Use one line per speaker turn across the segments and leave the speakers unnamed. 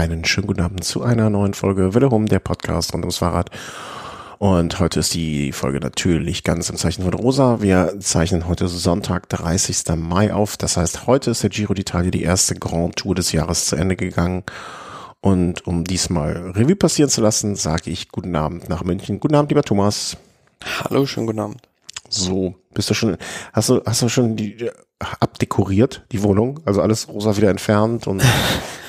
einen schönen guten Abend zu einer neuen Folge Wille Home, der Podcast rund ums Fahrrad. Und heute ist die Folge natürlich ganz im Zeichen von Rosa. Wir zeichnen heute Sonntag, 30. Mai auf. Das heißt, heute ist der Giro d'Italia die erste Grand Tour des Jahres zu Ende gegangen. Und um diesmal Revue passieren zu lassen, sage ich guten Abend nach München. Guten Abend, lieber Thomas.
Hallo, schönen guten Abend.
So, bist du schon, hast du, hast du schon die, abdekoriert, die Wohnung? Also alles rosa wieder entfernt und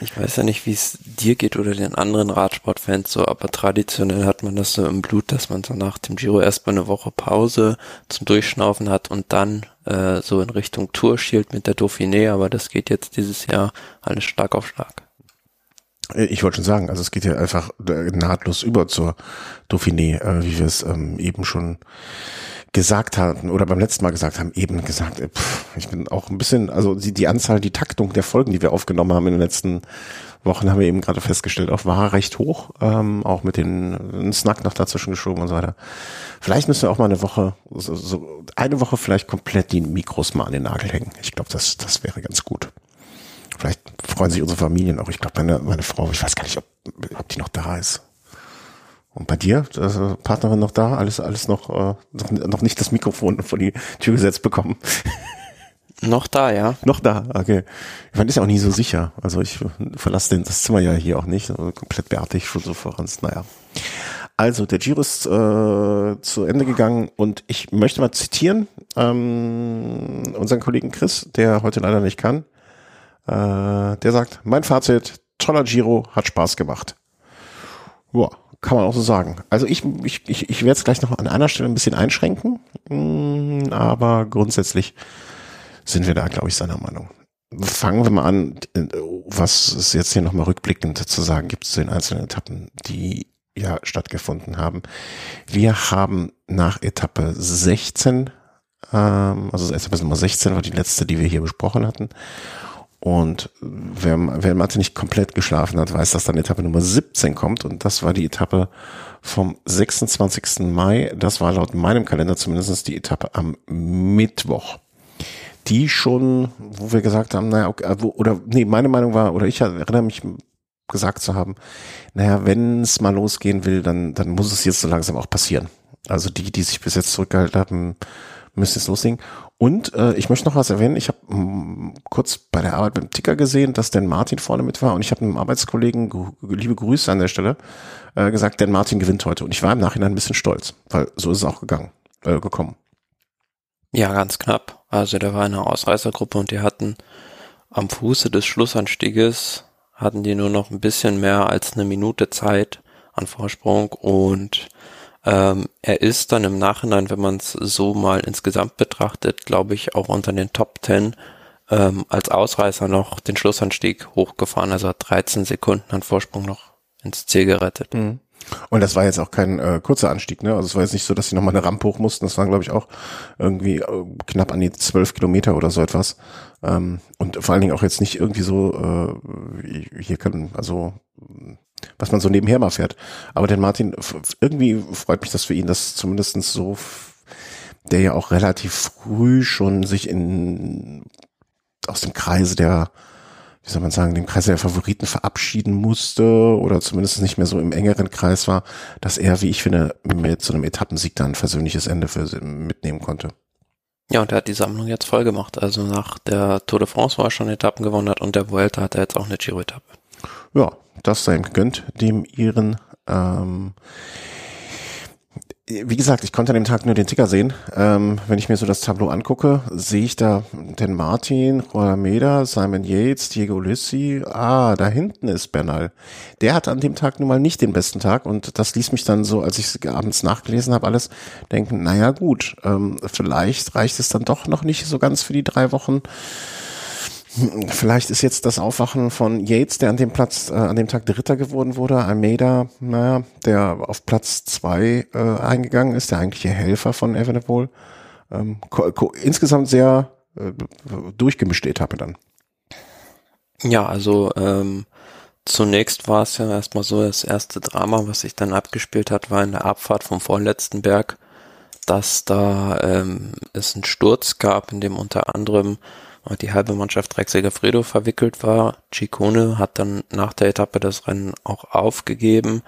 Ich weiß ja nicht, wie es dir geht oder den anderen Radsportfans so, aber traditionell hat man das so im Blut, dass man so nach dem Giro erstmal eine Woche Pause zum Durchschnaufen hat und dann äh, so in Richtung Tour schielt mit der Dauphiné, aber das geht jetzt dieses Jahr alles stark auf Schlag.
Äh, ich wollte schon sagen, also es geht ja einfach äh, nahtlos über zur Dauphiné, äh, wie wir es ähm, eben schon gesagt hatten oder beim letzten Mal gesagt haben, eben gesagt, äh, pff, ich bin auch ein bisschen, also die, die Anzahl, die Taktung der Folgen, die wir aufgenommen haben in den letzten Wochen, haben wir eben gerade festgestellt, auch war recht hoch, ähm, auch mit den Snack noch dazwischen geschoben und so weiter. Vielleicht müssen wir auch mal eine Woche, so, so eine Woche vielleicht komplett die Mikros mal an den Nagel hängen. Ich glaube, das, das wäre ganz gut. Vielleicht freuen sich unsere Familien auch. Ich glaube, meine, meine Frau, ich weiß gar nicht, ob, ob die noch da ist. Und bei dir, also Partnerin noch da, alles, alles noch, äh, noch, noch nicht das Mikrofon vor die Tür gesetzt bekommen.
Noch da, ja.
noch da, okay. Man ist ja auch nie so sicher. Also ich verlasse den, das Zimmer ja hier auch nicht. Also komplett bärtig schon so voran. Naja. Also der Giro ist äh, zu Ende gegangen und ich möchte mal zitieren ähm, unseren Kollegen Chris, der heute leider nicht kann. Äh, der sagt, mein Fazit, toller Giro, hat Spaß gemacht. Ja, kann man auch so sagen. Also ich, ich, ich, ich werde es gleich noch an einer Stelle ein bisschen einschränken, mm, aber grundsätzlich sind wir da, glaube ich, seiner Meinung. Fangen wir mal an, was es jetzt hier nochmal rückblickend zu sagen gibt zu den einzelnen Etappen, die ja stattgefunden haben. Wir haben nach Etappe 16, ähm, also Etappe Nummer 16 war die letzte, die wir hier besprochen hatten. Und wer, wer Mathe nicht komplett geschlafen hat, weiß, dass dann Etappe Nummer 17 kommt. Und das war die Etappe vom 26. Mai. Das war laut meinem Kalender zumindest die Etappe am Mittwoch. Die schon, wo wir gesagt haben, naja, okay, oder nee, meine Meinung war, oder ich erinnere mich gesagt zu haben, naja, wenn es mal losgehen will, dann, dann muss es jetzt so langsam auch passieren. Also die, die sich bis jetzt zurückgehalten haben, müssen jetzt loslegen. Und äh, ich möchte noch was erwähnen. Ich habe mm, kurz bei der Arbeit beim Ticker gesehen, dass Dan Martin vorne mit war. Und ich habe einem Arbeitskollegen, liebe Grüße an der Stelle, äh, gesagt, Dan Martin gewinnt heute. Und ich war im Nachhinein ein bisschen stolz, weil so ist es auch gegangen, äh, gekommen.
Ja, ganz knapp. Also der war eine Ausreißergruppe und die hatten am Fuße des Schlussanstieges hatten die nur noch ein bisschen mehr als eine Minute Zeit an Vorsprung und ähm, er ist dann im Nachhinein, wenn man es so mal insgesamt betrachtet, glaube ich, auch unter den Top 10 ähm, als Ausreißer noch den Schlussanstieg hochgefahren, also hat 13 Sekunden an Vorsprung noch ins Ziel gerettet.
Mhm. Und das war jetzt auch kein äh, kurzer Anstieg, ne? Also es war jetzt nicht so, dass sie nochmal eine Rampe hoch mussten. Das waren, glaube ich, auch irgendwie äh, knapp an die zwölf Kilometer oder so etwas. Ähm, und vor allen Dingen auch jetzt nicht irgendwie so, äh, hier können, also was man so nebenher mal fährt. Aber den Martin, irgendwie freut mich das für ihn, dass zumindestens so, der ja auch relativ früh schon sich in aus dem Kreise der, wie soll man sagen, dem Kreise der Favoriten verabschieden musste oder zumindest nicht mehr so im engeren Kreis war, dass er, wie ich finde, mit so einem Etappensieg dann ein versöhnliches Ende für mitnehmen konnte.
Ja, und er hat die Sammlung jetzt voll gemacht. Also nach der Tour de France, wo er schon Etappen gewonnen hat und der Vuelta hat er jetzt auch eine Giro-Etappe.
Ja, das sei ihm gegönnt, dem ihren. Ähm, wie gesagt, ich konnte an dem Tag nur den Ticker sehen. Ähm, wenn ich mir so das Tableau angucke, sehe ich da den Martin, Rolameda, Simon Yates, Diego Lissi. Ah, da hinten ist Bernal. Der hat an dem Tag nun mal nicht den besten Tag und das ließ mich dann so, als ich abends nachgelesen habe, alles denken, naja gut, ähm, vielleicht reicht es dann doch noch nicht so ganz für die drei Wochen. Vielleicht ist jetzt das Aufwachen von Yates, der an dem Platz, äh, an dem Tag Dritter geworden wurde, Almeida, naja, der auf Platz zwei äh, eingegangen ist, der eigentliche Helfer von Evenepoel. Ähm, insgesamt sehr äh, durchgemischte Etappe dann.
Ja, also ähm, zunächst war es ja erstmal so, das erste Drama, was sich dann abgespielt hat, war in der Abfahrt vom vorletzten Berg, dass da ähm, es einen Sturz gab, in dem unter anderem die halbe Mannschaft Dreck Segafredo verwickelt war. Ciccone hat dann nach der Etappe das Rennen auch aufgegeben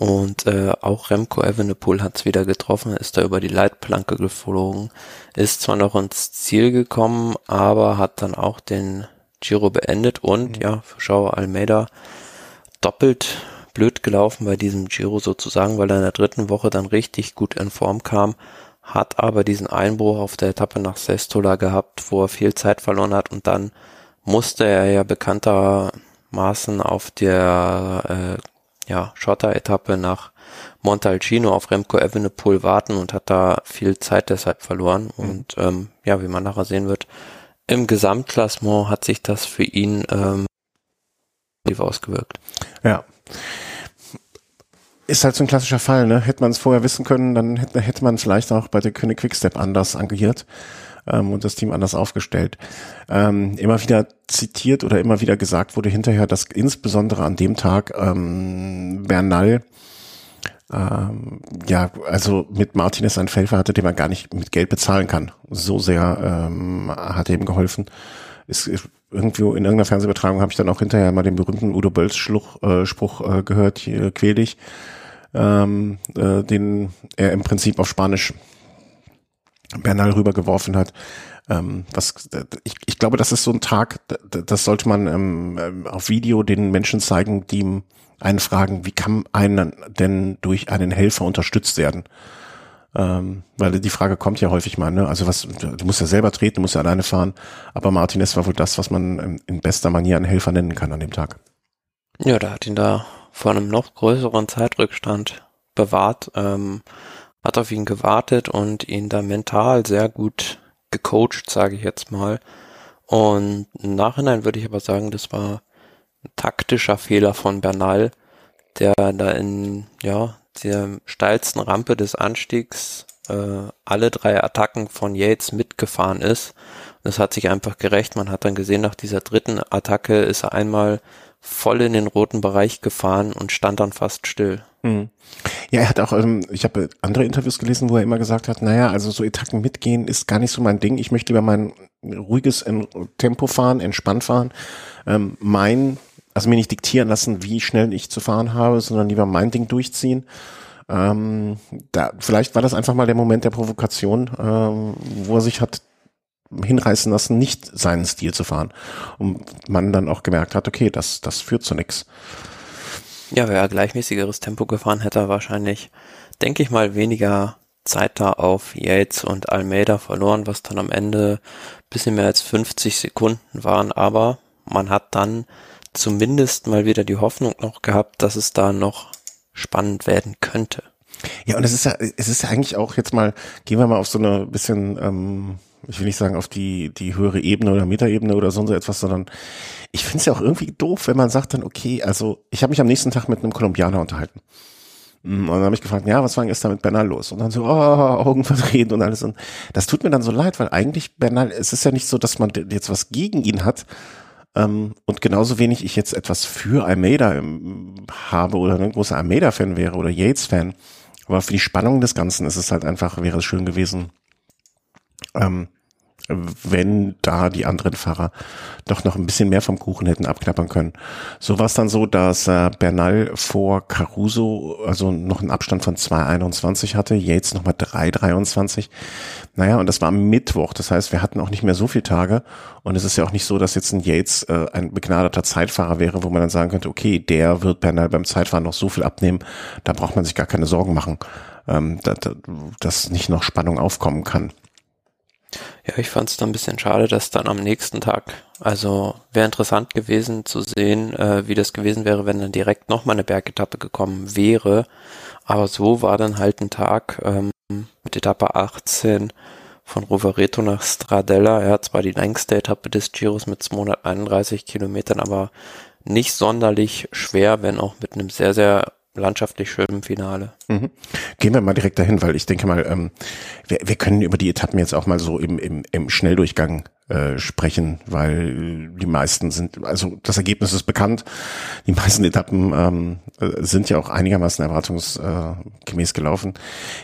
und äh, auch Remco Evenepoel hat es wieder getroffen, ist da über die Leitplanke geflogen, ist zwar noch ins Ziel gekommen, aber hat dann auch den Giro beendet und mhm. ja, für Schauer Almeida doppelt blöd gelaufen bei diesem Giro sozusagen, weil er in der dritten Woche dann richtig gut in Form kam, hat aber diesen Einbruch auf der Etappe nach Sestola gehabt, wo er viel Zeit verloren hat und dann musste er ja bekanntermaßen auf der äh, ja, Schotter-Etappe nach Montalcino auf Remco Evenepoel warten und hat da viel Zeit deshalb verloren. Mhm. Und ähm, ja, wie man nachher sehen wird, im Gesamtklassement hat sich das für ihn ähm, ausgewirkt.
Ja, ist halt so ein klassischer Fall, ne? Hätte man es vorher wissen können, dann hätte, hätte man vielleicht auch bei der König Quickstep anders agiert ähm, und das Team anders aufgestellt. Ähm, immer wieder zitiert oder immer wieder gesagt wurde hinterher, dass insbesondere an dem Tag ähm, Bernal ähm, ja, also mit Martinez einen Felfer hatte, den man gar nicht mit Geld bezahlen kann. So sehr ähm, hat er ihm geholfen. Ist, ist irgendwie in irgendeiner Fernsehübertragung habe ich dann auch hinterher mal den berühmten Udo Bölls Schluch, äh, Spruch äh, gehört, hier, quäl dich ähm, äh, den er im Prinzip auf Spanisch Bernal rübergeworfen hat. Ähm, was, ich, ich glaube, das ist so ein Tag, das sollte man ähm, auf Video den Menschen zeigen, die einen fragen, wie kann einen denn durch einen Helfer unterstützt werden? Ähm, weil die Frage kommt ja häufig mal, ne? Also was, du musst ja selber treten, du musst ja alleine fahren. Aber Martinez war wohl das, was man in bester Manier einen Helfer nennen kann an dem Tag.
Ja, da hat ihn da vor einem noch größeren Zeitrückstand bewahrt, ähm, hat auf ihn gewartet und ihn da mental sehr gut gecoacht, sage ich jetzt mal. Und im Nachhinein würde ich aber sagen, das war ein taktischer Fehler von Bernal, der da in ja der steilsten Rampe des Anstiegs äh, alle drei Attacken von Yates mitgefahren ist. Das hat sich einfach gerecht. Man hat dann gesehen, nach dieser dritten Attacke ist er einmal voll in den roten Bereich gefahren und stand dann fast still.
Mhm. Ja, er hat auch, ähm, ich habe andere Interviews gelesen, wo er immer gesagt hat, naja, also so Etappen mitgehen ist gar nicht so mein Ding. Ich möchte lieber mein ruhiges Tempo fahren, entspannt fahren. Ähm, mein, also mir nicht diktieren lassen, wie schnell ich zu fahren habe, sondern lieber mein Ding durchziehen. Ähm, da, vielleicht war das einfach mal der Moment der Provokation, ähm, wo er sich hat hinreißen lassen, nicht seinen Stil zu fahren. Und man dann auch gemerkt hat, okay, das, das führt zu nichts.
Ja, wäre er gleichmäßigeres Tempo gefahren, hätte wahrscheinlich, denke ich mal, weniger Zeit da auf Yates und Almeida verloren, was dann am Ende bisschen mehr als 50 Sekunden waren. Aber man hat dann zumindest mal wieder die Hoffnung noch gehabt, dass es da noch spannend werden könnte.
Ja, und es ist ja, es ist ja eigentlich auch jetzt mal, gehen wir mal auf so eine bisschen ähm, ich will nicht sagen auf die, die höhere Ebene oder Metaebene oder so etwas, sondern ich finde es ja auch irgendwie doof, wenn man sagt dann, okay, also ich habe mich am nächsten Tag mit einem Kolumbianer unterhalten. Mm, und dann habe ich gefragt, ja, was war denn gestern mit Bernal los? Und dann so, oh, Augen verdreht und alles. Und das tut mir dann so leid, weil eigentlich Bernal, es ist ja nicht so, dass man jetzt was gegen ihn hat. Ähm, und genauso wenig ich jetzt etwas für Almeida ähm, habe oder ein großer Almeida-Fan wäre oder Yates-Fan. Aber für die Spannung des Ganzen ist es halt einfach, wäre es schön gewesen, ähm, wenn da die anderen Fahrer doch noch ein bisschen mehr vom Kuchen hätten abknappern können. So war es dann so, dass äh, Bernal vor Caruso also noch einen Abstand von 2,21 hatte, Yates nochmal 3,23. Naja, und das war am Mittwoch, das heißt, wir hatten auch nicht mehr so viele Tage und es ist ja auch nicht so, dass jetzt ein Yates äh, ein begnadeter Zeitfahrer wäre, wo man dann sagen könnte, okay, der wird Bernal beim Zeitfahren noch so viel abnehmen, da braucht man sich gar keine Sorgen machen, ähm, dass, dass nicht noch Spannung aufkommen kann.
Ja, ich fand es dann ein bisschen schade, dass dann am nächsten Tag, also wäre interessant gewesen zu sehen, äh, wie das gewesen wäre, wenn dann direkt nochmal eine Bergetappe gekommen wäre. Aber so war dann halt ein Tag ähm, mit Etappe 18 von Rovereto nach Stradella. Er hat zwar die längste Etappe des Giros mit 231 Kilometern, aber nicht sonderlich schwer, wenn auch mit einem sehr, sehr landschaftlich schön im Finale.
Mhm. Gehen wir mal direkt dahin, weil ich denke mal, ähm, wir, wir können über die Etappen jetzt auch mal so im, im, im Schnelldurchgang äh, sprechen, weil die meisten sind, also das Ergebnis ist bekannt. Die meisten Etappen ähm, äh, sind ja auch einigermaßen erwartungsgemäß gelaufen.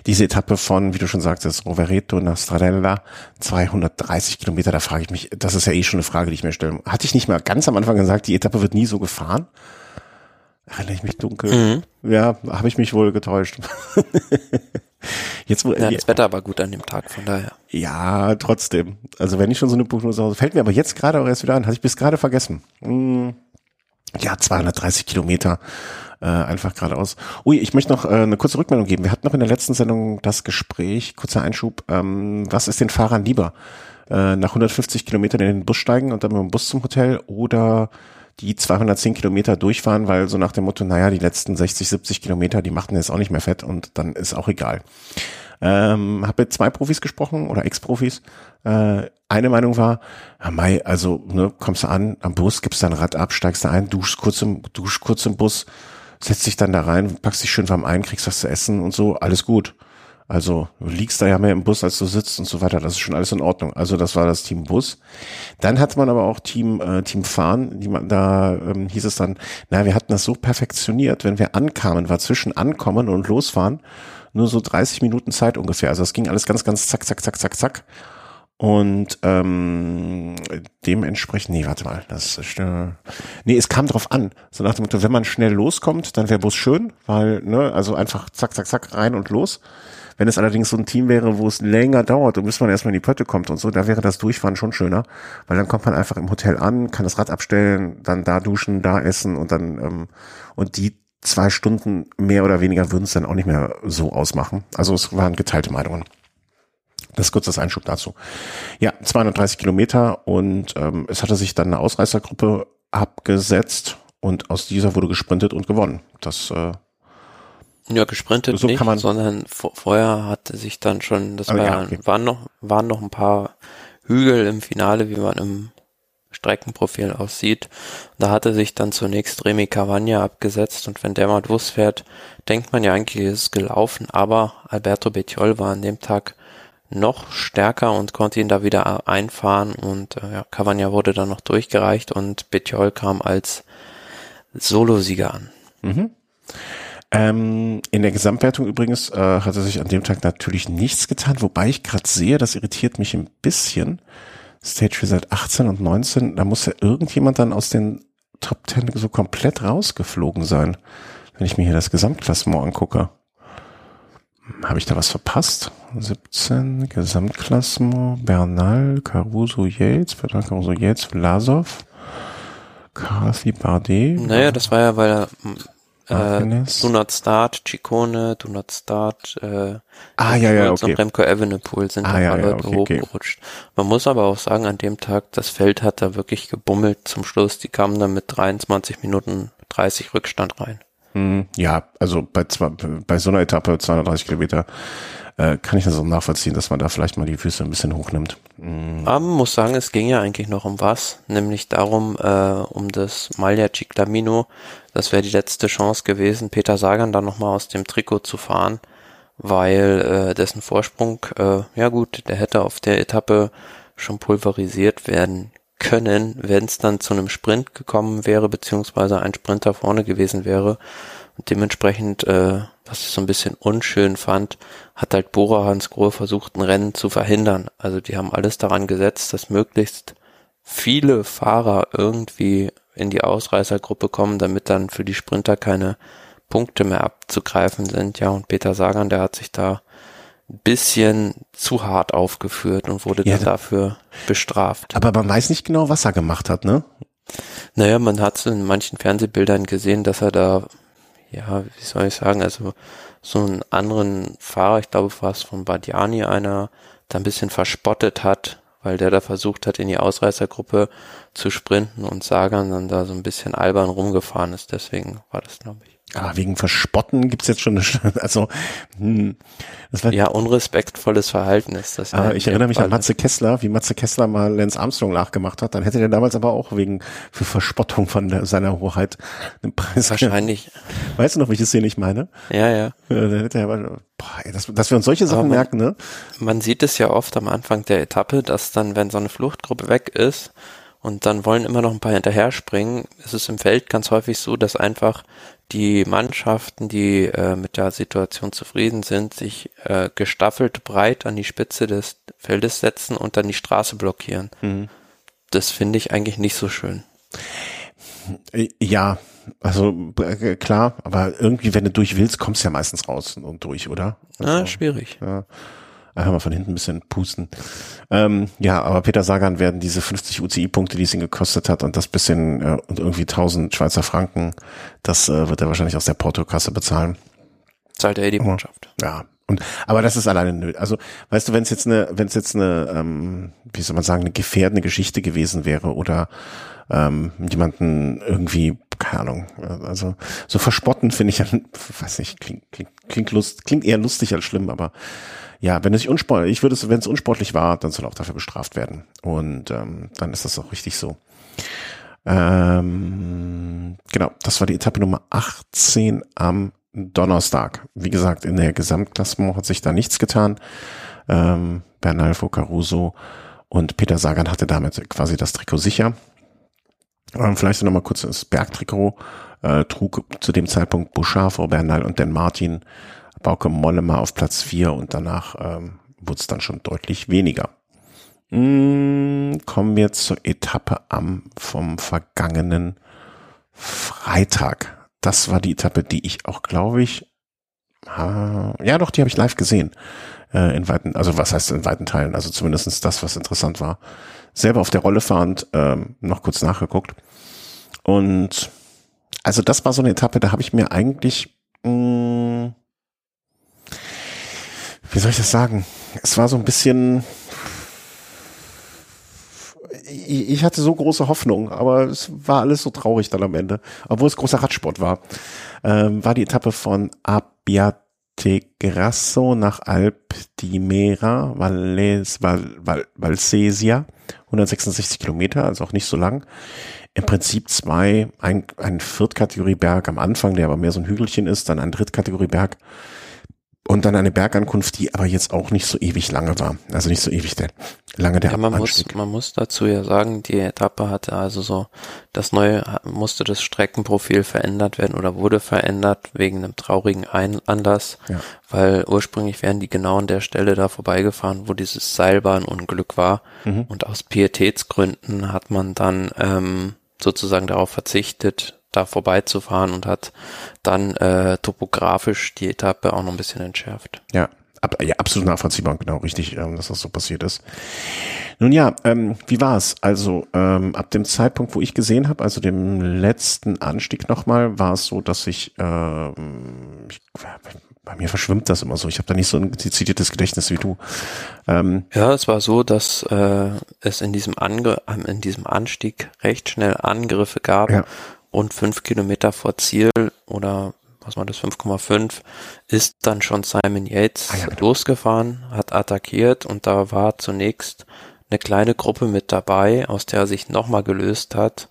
Diese Etappe von, wie du schon sagtest, Rovereto nach Stradella, 230 Kilometer, da frage ich mich, das ist ja eh schon eine Frage, die ich mir stelle. Hatte ich nicht mal ganz am Anfang gesagt, die Etappe wird nie so gefahren? Erinnere ich mich dunkel. Mhm. Ja, habe ich mich wohl getäuscht.
Jetzt, wo, ja, das Wetter war gut an dem Tag, von daher.
Ja, trotzdem. Also wenn ich schon so eine Prognose habe, fällt mir aber jetzt gerade auch erst wieder an, hatte ich bis gerade vergessen. Hm, ja, 230 Kilometer äh, einfach geradeaus. Ui, ich möchte noch äh, eine kurze Rückmeldung geben. Wir hatten noch in der letzten Sendung das Gespräch, kurzer Einschub, ähm, was ist den Fahrern lieber? Äh, nach 150 Kilometern in den Bus steigen und dann mit dem Bus zum Hotel oder die 210 Kilometer durchfahren, weil so nach dem Motto, naja, die letzten 60, 70 Kilometer, die machten jetzt auch nicht mehr fett und dann ist auch egal. Ähm, habe mit zwei Profis gesprochen oder Ex-Profis. Äh, eine Meinung war, ja, Mai, also ne, kommst du an am Bus, gibst dein Rad ab, steigst da ein, duschst kurz im, duschst kurz im Bus, setzt dich dann da rein, packst dich schön warm ein, kriegst was zu essen und so, alles gut. Also du liegst da ja mehr im Bus, als du sitzt und so weiter. Das ist schon alles in Ordnung. Also das war das Team Bus. Dann hatte man aber auch Team äh, Team Fahren. Die man, da ähm, hieß es dann, na, wir hatten das so perfektioniert, wenn wir ankamen, war zwischen Ankommen und Losfahren nur so 30 Minuten Zeit ungefähr. Also es ging alles ganz, ganz zack, zack, zack, zack, zack. Und ähm, dementsprechend, nee, warte mal, das ist, äh, nee, es kam drauf an. So nach dem Motto, wenn man schnell loskommt, dann wäre Bus schön, weil, ne, also einfach zack, zack, zack, rein und los. Wenn es allerdings so ein Team wäre, wo es länger dauert und bis man erstmal in die Pötte kommt und so, da wäre das Durchfahren schon schöner, weil dann kommt man einfach im Hotel an, kann das Rad abstellen, dann da duschen, da essen und dann ähm, und die zwei Stunden mehr oder weniger würden es dann auch nicht mehr so ausmachen. Also es waren geteilte Meinungen. Das ist kurz das Einschub dazu. Ja, 230 Kilometer und ähm, es hatte sich dann eine Ausreißergruppe abgesetzt und aus dieser wurde gesprintet und gewonnen. Das äh,
ja, gesprintet so nicht, kann man sondern vorher hatte sich dann schon, das war, ja, okay. waren noch, waren noch ein paar Hügel im Finale, wie man im Streckenprofil aussieht. Da hatte sich dann zunächst Remy Cavagna abgesetzt und wenn der mal losfährt, denkt man ja eigentlich, ist es gelaufen, aber Alberto Bettiol war an dem Tag noch stärker und konnte ihn da wieder einfahren und äh, ja, Cavagna wurde dann noch durchgereicht und Bettiol kam als Solosieger an. Mhm.
Ähm, in der Gesamtwertung übrigens äh, hatte sich an dem Tag natürlich nichts getan, wobei ich gerade sehe, das irritiert mich ein bisschen. Stage Result 18 und 19, da muss ja irgendjemand dann aus den Top 10 so komplett rausgeflogen sein, wenn ich mir hier das Gesamtklassement angucke. Habe ich da was verpasst? 17, Gesamtklassement, Bernal, Caruso Yates, Bernal Caruso Yates, Vlasov, Carthy Bardet.
Naja, das war ja, weil er äh, Do Not Start, Ciccone, Do Not Start, äh,
ah, ja, ja, okay.
und Remco Evenepoel sind ah, ja, Leute okay, hochgerutscht. Okay. Man muss aber auch sagen, an dem Tag, das Feld hat da wirklich gebummelt zum Schluss. Die kamen dann mit 23 Minuten 30 Rückstand rein.
Hm, ja, also bei, bei so einer Etappe 230 Kilometer äh, kann ich das auch nachvollziehen, dass man da vielleicht mal die Füße ein bisschen hochnimmt.
Mhm. Aber man muss sagen, es ging ja eigentlich noch um was, nämlich darum, äh, um das Maglia Ciclamino. Das wäre die letzte Chance gewesen, Peter Sagan dann nochmal aus dem Trikot zu fahren, weil äh, dessen Vorsprung, äh, ja gut, der hätte auf der Etappe schon pulverisiert werden können, wenn es dann zu einem Sprint gekommen wäre, beziehungsweise ein Sprinter vorne gewesen wäre. Und dementsprechend, äh, was ich so ein bisschen unschön fand, hat halt Bora Hans Grohe versucht, ein Rennen zu verhindern. Also die haben alles daran gesetzt, dass möglichst viele Fahrer irgendwie in die Ausreißergruppe kommen, damit dann für die Sprinter keine Punkte mehr abzugreifen sind. Ja, und Peter Sagan, der hat sich da ein bisschen zu hart aufgeführt und wurde ja, dann dafür bestraft.
Aber man weiß nicht genau, was er gemacht hat, ne?
Naja, man hat in manchen Fernsehbildern gesehen, dass er da ja, wie soll ich sagen, also so einen anderen Fahrer, ich glaube war es von Badiani einer, da ein bisschen verspottet hat, weil der da versucht hat, in die Ausreißergruppe zu sprinten und Sagan dann da so ein bisschen albern rumgefahren ist. Deswegen war das, glaube ich.
Aber wegen Verspotten gibt's jetzt schon eine, also hm,
das war, ja unrespektvolles Verhalten ist das.
Ja ich erinnere mich an Matze Kessler, wie Matze Kessler mal Lance Armstrong nachgemacht hat. Dann hätte er damals aber auch wegen für Verspottung von der, seiner Hoheit
einen Preis. Wahrscheinlich.
Weißt du noch, welches Szene ich meine?
Ja, ja.
Dann hätte er aber, boah, ey, dass, dass wir uns solche Sachen man, merken, ne?
Man sieht es ja oft am Anfang der Etappe, dass dann, wenn so eine Fluchtgruppe weg ist, und dann wollen immer noch ein paar hinterher springen. Es ist im Feld ganz häufig so, dass einfach die Mannschaften, die äh, mit der Situation zufrieden sind, sich äh, gestaffelt breit an die Spitze des Feldes setzen und dann die Straße blockieren. Mhm. Das finde ich eigentlich nicht so schön.
Äh, ja, also äh, klar, aber irgendwie, wenn du durch willst, kommst du ja meistens raus und durch, oder?
Also, ja, schwierig.
Ja. Einfach mal von hinten ein bisschen pusten. Ähm, ja, aber Peter Sagan werden diese 50 UCI-Punkte, die es ihn gekostet hat, und das bisschen äh, und irgendwie 1000 Schweizer Franken, das äh, wird er wahrscheinlich aus der Portokasse bezahlen.
Zahlt er die Mannschaft.
Ja. Und, aber das ist alleine nö. Also, weißt du, wenn es jetzt eine, wenn es jetzt eine, ähm, wie soll man sagen, eine gefährdende Geschichte gewesen wäre oder ähm, jemanden irgendwie, keine Ahnung, also so verspotten finde ich weiß nicht, klingt, klingt, klingt, lust, klingt eher lustig als schlimm, aber ja, wenn es unsportlich, ich würde es, wenn es unsportlich war, dann soll auch dafür bestraft werden. Und ähm, dann ist das auch richtig so. Ähm, genau, das war die Etappe Nummer 18 am Donnerstag. Wie gesagt, in der Gesamtklassement hat sich da nichts getan. Ähm, Bernalfo Caruso und Peter Sagan hatte damit quasi das Trikot sicher. Ähm, vielleicht noch mal kurz das Bergtrikot äh, trug zu dem Zeitpunkt Bouchard vor Bernal und Dan Martin Bauke Mollema auf Platz 4 und danach ähm, wurde es dann schon deutlich weniger. Mm, kommen wir zur Etappe am vom vergangenen Freitag. Das war die Etappe, die ich auch, glaube ich, ja doch, die habe ich live gesehen. Äh, in weiten, also was heißt in weiten Teilen, also zumindestens das, was interessant war. Selber auf der Rolle fahrend, ähm, noch kurz nachgeguckt. Und also das war so eine Etappe, da habe ich mir eigentlich mh, mm, wie soll ich das sagen? Es war so ein bisschen, ich hatte so große Hoffnung, aber es war alles so traurig dann am Ende. Obwohl es großer Radsport war, ähm, war die Etappe von Abbiategrasso nach Alp di Mera, Valles, Val, Val, Valsesia, 166 Kilometer, also auch nicht so lang. Im Prinzip zwei, ein, ein Viertkategorieberg am Anfang, der aber mehr so ein Hügelchen ist, dann ein Drittkategorieberg und dann eine Bergankunft, die aber jetzt auch nicht so ewig lange war. Also nicht so ewig der, lange der
ja, man muss, man muss dazu ja sagen, die Etappe hatte also so, das neue, musste das Streckenprofil verändert werden oder wurde verändert wegen einem traurigen Ein Anlass, ja. weil ursprünglich wären die genau an der Stelle da vorbeigefahren, wo dieses Seilbahnunglück war. Mhm. Und aus Pietätsgründen hat man dann ähm, sozusagen darauf verzichtet, da vorbeizufahren und hat dann äh, topografisch die Etappe auch noch ein bisschen entschärft.
Ja, ab, ja absolut nachvollziehbar, genau, richtig, ähm, dass das so passiert ist. Nun ja, ähm, wie war's? Also ähm, ab dem Zeitpunkt, wo ich gesehen habe, also dem letzten Anstieg nochmal, war es so, dass ich, ähm, ich bei mir verschwimmt das immer so. Ich habe da nicht so ein dezidiertes Gedächtnis wie du.
Ähm, ja, es war so, dass äh, es in diesem, Ange in diesem Anstieg recht schnell Angriffe gab ja rund fünf Kilometer vor Ziel oder was war das, 5,5, ist dann schon Simon Yates ah, ja, losgefahren, hat attackiert und da war zunächst eine kleine Gruppe mit dabei, aus der er sich nochmal gelöst hat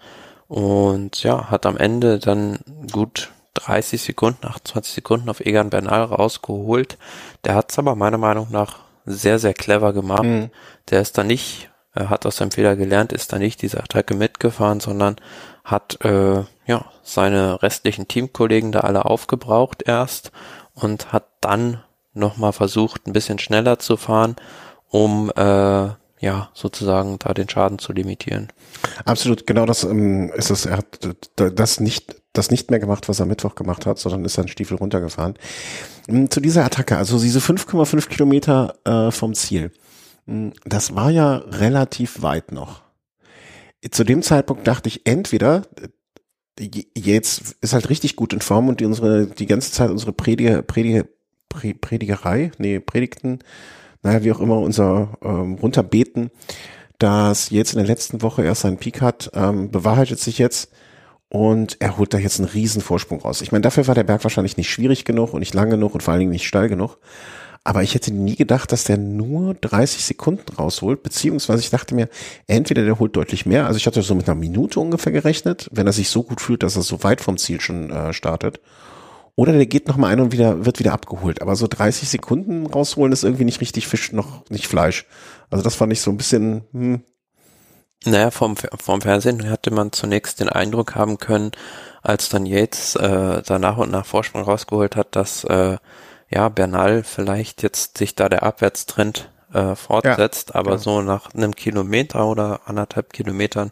und ja, hat am Ende dann gut 30 Sekunden, 28 Sekunden auf Egan Bernal rausgeholt. Der hat es aber meiner Meinung nach sehr, sehr clever gemacht. Mhm. Der ist da nicht, er hat aus seinem Fehler gelernt, ist da nicht diese Attacke mitgefahren, sondern hat äh, ja seine restlichen Teamkollegen da alle aufgebraucht erst und hat dann nochmal versucht, ein bisschen schneller zu fahren, um äh, ja sozusagen da den Schaden zu limitieren.
Absolut, genau das ähm, ist es. Er hat das nicht das nicht mehr gemacht, was er Mittwoch gemacht hat, sondern ist sein Stiefel runtergefahren. Ähm, zu dieser Attacke, also diese 5,5 Kilometer äh, vom Ziel, ähm, das war ja relativ weit noch zu dem Zeitpunkt dachte ich entweder, jetzt ist halt richtig gut in Form und die unsere, die ganze Zeit unsere Prediger, Prediger, Predigerei, nee, Predigten, naja, wie auch immer, unser ähm, Runterbeten, das jetzt in der letzten Woche erst seinen Peak hat, ähm, bewahrheitet sich jetzt und er holt da jetzt einen riesen Vorsprung raus. Ich meine, dafür war der Berg wahrscheinlich nicht schwierig genug und nicht lang genug und vor allen Dingen nicht steil genug. Aber ich hätte nie gedacht, dass der nur 30 Sekunden rausholt, beziehungsweise ich dachte mir, entweder der holt deutlich mehr, also ich hatte so mit einer Minute ungefähr gerechnet, wenn er sich so gut fühlt, dass er so weit vom Ziel schon äh, startet. Oder der geht noch mal ein und wieder, wird wieder abgeholt. Aber so 30 Sekunden rausholen ist irgendwie nicht richtig Fisch, noch nicht Fleisch. Also das fand ich so ein bisschen, hm,
naja, vom, vom Fernsehen hatte man zunächst den Eindruck haben können, als dann Yates äh, da nach und nach Vorsprung rausgeholt hat, dass äh, ja Bernal vielleicht jetzt sich da der Abwärtstrend äh, fortsetzt, ja, aber ja. so nach einem Kilometer oder anderthalb Kilometern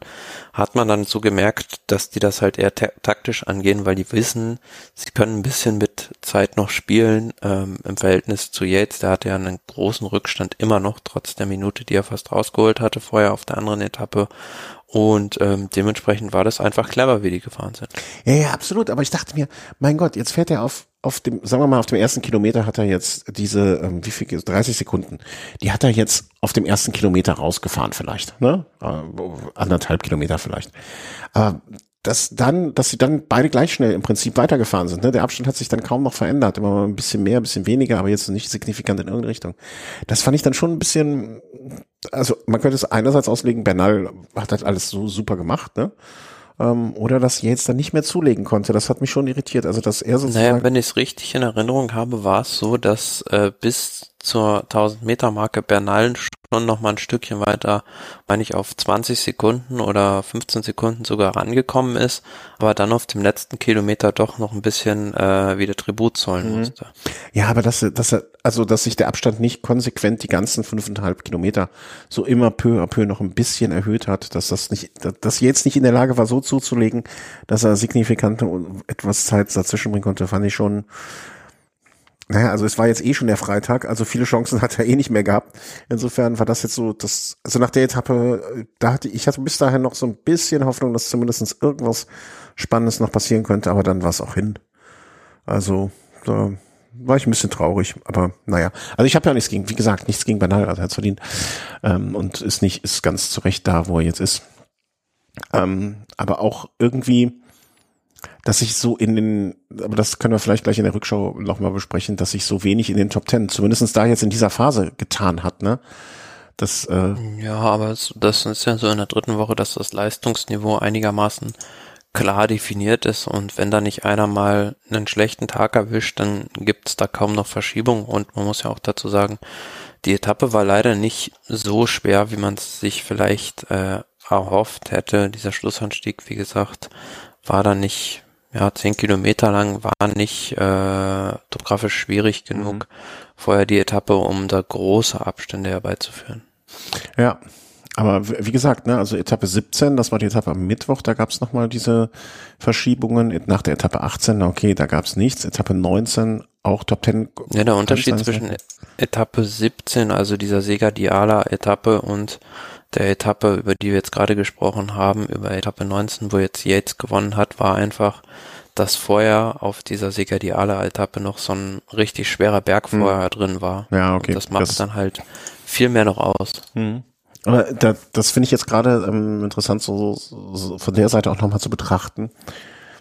hat man dann so gemerkt, dass die das halt eher taktisch angehen, weil die wissen, sie können ein bisschen mit Zeit noch spielen ähm, im Verhältnis zu Yates. Der hatte ja einen großen Rückstand immer noch, trotz der Minute, die er fast rausgeholt hatte vorher auf der anderen Etappe. Und ähm, dementsprechend war das einfach clever, wie die gefahren sind.
Ja, ja, absolut. Aber ich dachte mir, mein Gott, jetzt fährt er auf auf dem, sagen wir mal, auf dem ersten Kilometer hat er jetzt diese, ähm, wie viel, 30 Sekunden, die hat er jetzt auf dem ersten Kilometer rausgefahren vielleicht, ne? Äh, anderthalb Kilometer vielleicht. Aber dass dann, dass sie dann beide gleich schnell im Prinzip weitergefahren sind. Ne? Der Abstand hat sich dann kaum noch verändert, immer mal ein bisschen mehr, ein bisschen weniger, aber jetzt nicht signifikant in irgendeine Richtung. Das fand ich dann schon ein bisschen, also man könnte es einerseits auslegen, Bernal hat halt alles so super gemacht, ne? ähm, oder dass Yates dann nicht mehr zulegen konnte. Das hat mich schon irritiert. Also dass er sozusagen.
Naja, wenn ich es richtig in Erinnerung habe, war es so, dass äh, bis zur 1000 Meter Marke Bernal schon noch mal ein Stückchen weiter, meine ich, auf 20 Sekunden oder 15 Sekunden sogar rangekommen ist, aber dann auf dem letzten Kilometer doch noch ein bisschen äh, wieder Tribut zollen mhm. musste.
Ja, aber dass, dass er, also dass sich der Abstand nicht konsequent die ganzen fünfeinhalb Kilometer so immer peu à peu noch ein bisschen erhöht hat, dass das nicht, dass jetzt nicht in der Lage war, so zuzulegen, dass er signifikant etwas Zeit dazwischen bringen konnte, fand ich schon naja, also es war jetzt eh schon der Freitag, also viele Chancen hat er eh nicht mehr gehabt. Insofern war das jetzt so, das, also nach der Etappe, da hatte ich hatte bis dahin noch so ein bisschen Hoffnung, dass zumindest irgendwas Spannendes noch passieren könnte, aber dann war es auch hin. Also, da war ich ein bisschen traurig, aber naja. Also ich habe ja nichts gegen, wie gesagt, nichts gegen Banal, also er hat verdient. Ähm, und ist nicht, ist ganz zurecht da, wo er jetzt ist. Ähm, aber auch irgendwie, dass ich so in den, aber das können wir vielleicht gleich in der Rückschau nochmal besprechen, dass sich so wenig in den Top Ten, zumindestens da jetzt in dieser Phase getan hat, ne? Das, äh
ja, aber das ist ja so in der dritten Woche, dass das Leistungsniveau einigermaßen klar definiert ist und wenn da nicht einer mal einen schlechten Tag erwischt, dann gibt's da kaum noch Verschiebung und man muss ja auch dazu sagen, die Etappe war leider nicht so schwer, wie man es sich vielleicht äh, erhofft hätte. Dieser Schlussanstieg, wie gesagt, war da nicht ja, zehn Kilometer lang war nicht äh, topografisch schwierig genug, mhm. vorher die Etappe, um da große Abstände herbeizuführen.
Ja, aber wie gesagt, ne, also Etappe 17, das war die Etappe am Mittwoch, da gab es nochmal diese Verschiebungen. Nach der Etappe 18, okay, da gab es nichts. Etappe 19, auch Top 10.
Ja, der Unterschied zwischen Etappe 17, also dieser Sega Diala Etappe und der Etappe, über die wir jetzt gerade gesprochen haben, über Etappe 19, wo jetzt Yates gewonnen hat, war einfach, dass vorher auf dieser Segadiale Etappe noch so ein richtig schwerer Berg hm. vorher hm. drin war.
Ja, okay.
Und das macht das dann halt viel mehr noch aus.
Hm. Aber da, das finde ich jetzt gerade ähm, interessant, so, so, so von der Seite auch nochmal zu betrachten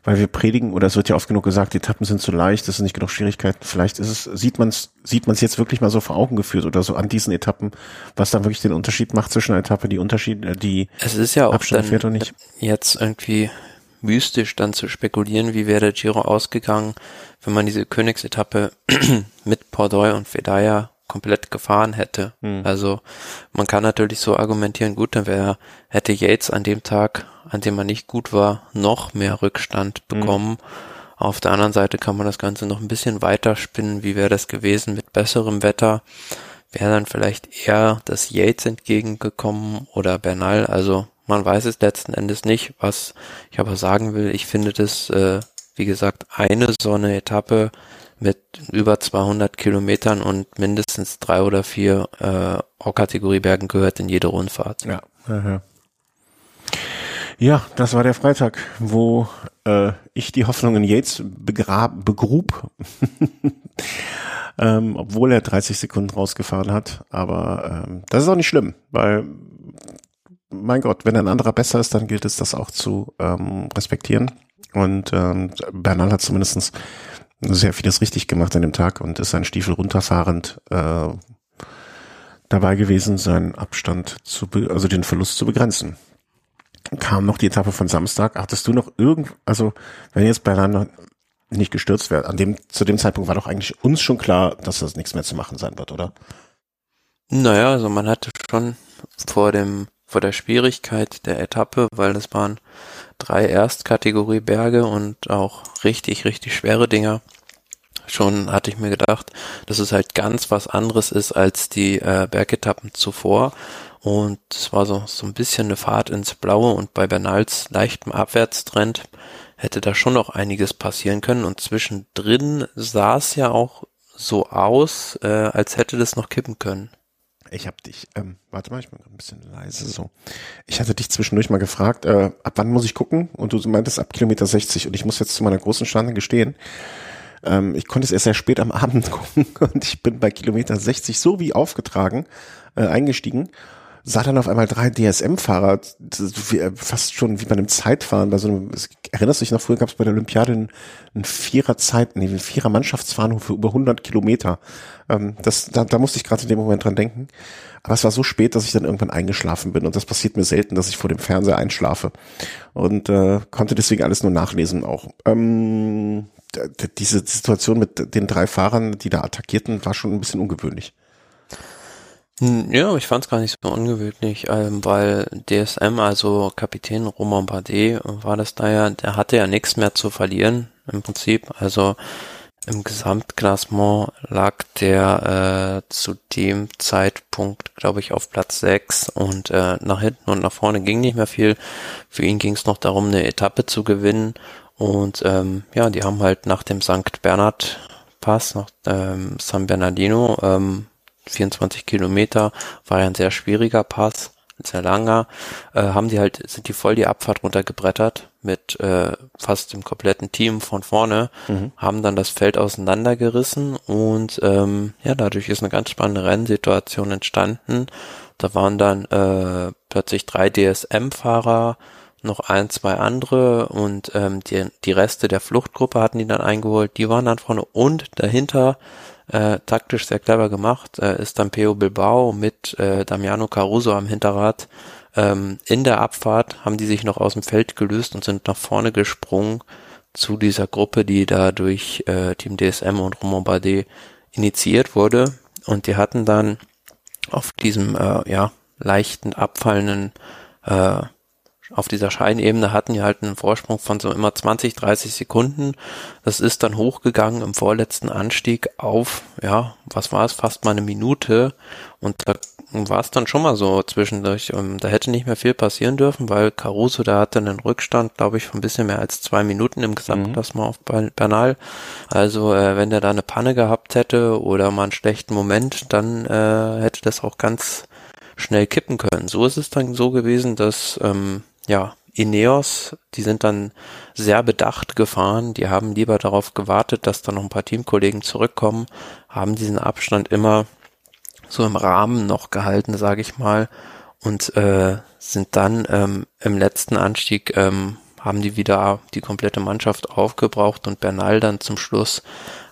weil wir predigen, oder es wird ja oft genug gesagt, die Etappen sind zu leicht, es sind nicht genug Schwierigkeiten. Vielleicht ist es, sieht man es, sieht man es jetzt wirklich mal so vor Augen geführt oder so an diesen Etappen, was dann wirklich den Unterschied macht zwischen einer Etappe, die Unterschied, äh, die
es ist ja auch Abstand fährt und nicht. Jetzt irgendwie mystisch dann zu spekulieren, wie wäre der Giro ausgegangen, wenn man diese Königsetappe mit Pordoy und Vedaya komplett gefahren hätte. Hm. Also man kann natürlich so argumentieren, gut, dann wäre, hätte Yates an dem Tag, an dem er nicht gut war, noch mehr Rückstand hm. bekommen. Hm. Auf der anderen Seite kann man das Ganze noch ein bisschen weiter spinnen. Wie wäre das gewesen mit besserem Wetter? Wäre dann vielleicht eher das Yates entgegengekommen oder Bernal? Also man weiß es letzten Endes nicht. Was ich aber sagen will, ich finde das, äh, wie gesagt, eine so eine Etappe mit über 200 Kilometern und mindestens drei oder vier äh, O-Kategorie-Bergen gehört in jede Rundfahrt.
Ja, ja, das war der Freitag, wo äh, ich die Hoffnung in Yates begrab, begrub, ähm, obwohl er 30 Sekunden rausgefahren hat. Aber ähm, das ist auch nicht schlimm, weil mein Gott, wenn ein anderer besser ist, dann gilt es das auch zu ähm, respektieren. Und ähm, Bernal hat zumindestens sehr vieles richtig gemacht an dem Tag und ist seinen Stiefel runterfahrend äh, dabei gewesen, seinen Abstand zu, also den Verlust zu begrenzen. Kam noch die Etappe von Samstag. Hattest du noch irgend, also wenn jetzt Bernal nicht gestürzt wäre, an dem, zu dem Zeitpunkt war doch eigentlich uns schon klar, dass das nichts mehr zu machen sein wird, oder?
Naja, also man hatte schon vor dem, vor der Schwierigkeit der Etappe, weil das waren drei Erstkategorie Berge und auch richtig, richtig schwere Dinger. Schon hatte ich mir gedacht, dass es halt ganz was anderes ist als die äh, Bergetappen zuvor. Und es war so, so ein bisschen eine Fahrt ins Blaue und bei Bernals leichtem Abwärtstrend hätte da schon noch einiges passieren können. Und zwischendrin sah es ja auch so aus, äh, als hätte das noch kippen können.
Ich habe dich, ähm, warte mal, ich bin ein bisschen leise so. Ich hatte dich zwischendurch mal gefragt, äh, ab wann muss ich gucken? Und du meintest ab Kilometer 60. Und ich muss jetzt zu meiner großen Schande gestehen, ähm, ich konnte es erst sehr spät am Abend gucken und ich bin bei Kilometer 60 so wie aufgetragen äh, eingestiegen sah dann auf einmal drei DSM-Fahrer, fast schon wie bei einem Zeitfahren, bei so einem, erinnerst du dich noch, früher gab es bei der Olympiade einen, einen Vierer-Zeit, nee, einen Vierer-Mannschaftsfahren für über 100 Kilometer. Ähm, das, da, da musste ich gerade in dem Moment dran denken. Aber es war so spät, dass ich dann irgendwann eingeschlafen bin und das passiert mir selten, dass ich vor dem Fernseher einschlafe und äh, konnte deswegen alles nur nachlesen auch. Ähm, diese Situation mit den drei Fahrern, die da attackierten, war schon ein bisschen ungewöhnlich.
Hm, ja, ich fand es gar nicht so ungewöhnlich, ähm, weil DSM, also Kapitän Romain Bardet, war das da ja, der hatte ja nichts mehr zu verlieren im Prinzip. Also im Gesamtklassement lag der äh, zu dem Zeitpunkt, glaube ich, auf Platz 6 und äh, nach hinten und nach vorne ging nicht mehr viel. Für ihn ging es noch darum, eine Etappe zu gewinnen. Und ähm, ja, die haben halt nach dem St. Bernhard Pass, nach ähm, San Bernardino, ähm, 24 Kilometer, war ja ein sehr schwieriger Pass, sehr langer, äh, haben die halt, sind die voll die Abfahrt runtergebrettert mit äh, fast dem kompletten Team von vorne, mhm. haben dann das Feld auseinandergerissen und ähm, ja, dadurch ist eine ganz spannende Rennsituation entstanden. Da waren dann äh, plötzlich drei DSM-Fahrer, noch ein, zwei andere und ähm, die, die Reste der Fluchtgruppe hatten die dann eingeholt. Die waren dann vorne und dahinter äh, taktisch sehr clever gemacht, äh, ist dann Peo Bilbao mit äh, Damiano Caruso am Hinterrad. Ähm, in der Abfahrt haben die sich noch aus dem Feld gelöst und sind nach vorne gesprungen zu dieser Gruppe, die da durch äh, Team DSM und Romain Bardet initiiert wurde. Und die hatten dann auf diesem äh, ja leichten abfallenden äh, auf dieser Scheinebene hatten die halt einen Vorsprung von so immer 20, 30 Sekunden. Das ist dann hochgegangen im vorletzten Anstieg auf, ja, was war es, fast mal eine Minute. Und da war es dann schon mal so zwischendurch. Ähm, da hätte nicht mehr viel passieren dürfen, weil Caruso, da hatte einen Rückstand, glaube ich, von ein bisschen mehr als zwei Minuten im Gesamtklassement mhm. auf Bernal. Also äh, wenn der da eine Panne gehabt hätte oder mal einen schlechten Moment, dann äh, hätte das auch ganz schnell kippen können. So ist es dann so gewesen, dass ähm, ja, Ineos, die sind dann sehr bedacht gefahren. Die haben lieber darauf gewartet, dass da noch ein paar Teamkollegen zurückkommen, haben diesen Abstand immer so im Rahmen noch gehalten, sage ich mal, und äh, sind dann ähm, im letzten Anstieg ähm, haben die wieder die komplette Mannschaft aufgebraucht und Bernal dann zum Schluss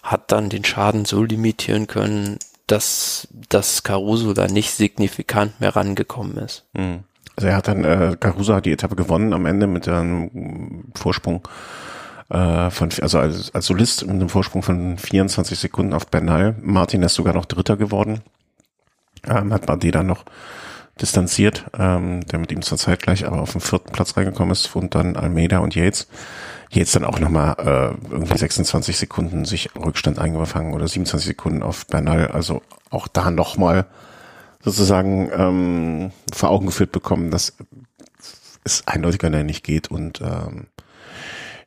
hat dann den Schaden so limitieren können, dass das Caruso da nicht signifikant mehr rangekommen ist. Mhm.
Also er hat dann, äh, Caruso hat die Etappe gewonnen am Ende mit einem Vorsprung äh, von, also als, als Solist mit einem Vorsprung von 24 Sekunden auf Bernal. Martin ist sogar noch Dritter geworden. Ähm, hat Bardet dann noch distanziert, ähm, der mit ihm zur Zeit gleich aber auf den vierten Platz reingekommen ist und dann Almeida und Yates. Yates dann auch nochmal äh, irgendwie 26 Sekunden sich Rückstand eingefangen oder 27 Sekunden auf Bernal. Also auch da nochmal sozusagen ähm, vor Augen geführt bekommen, dass es eindeutiger nicht geht und ähm,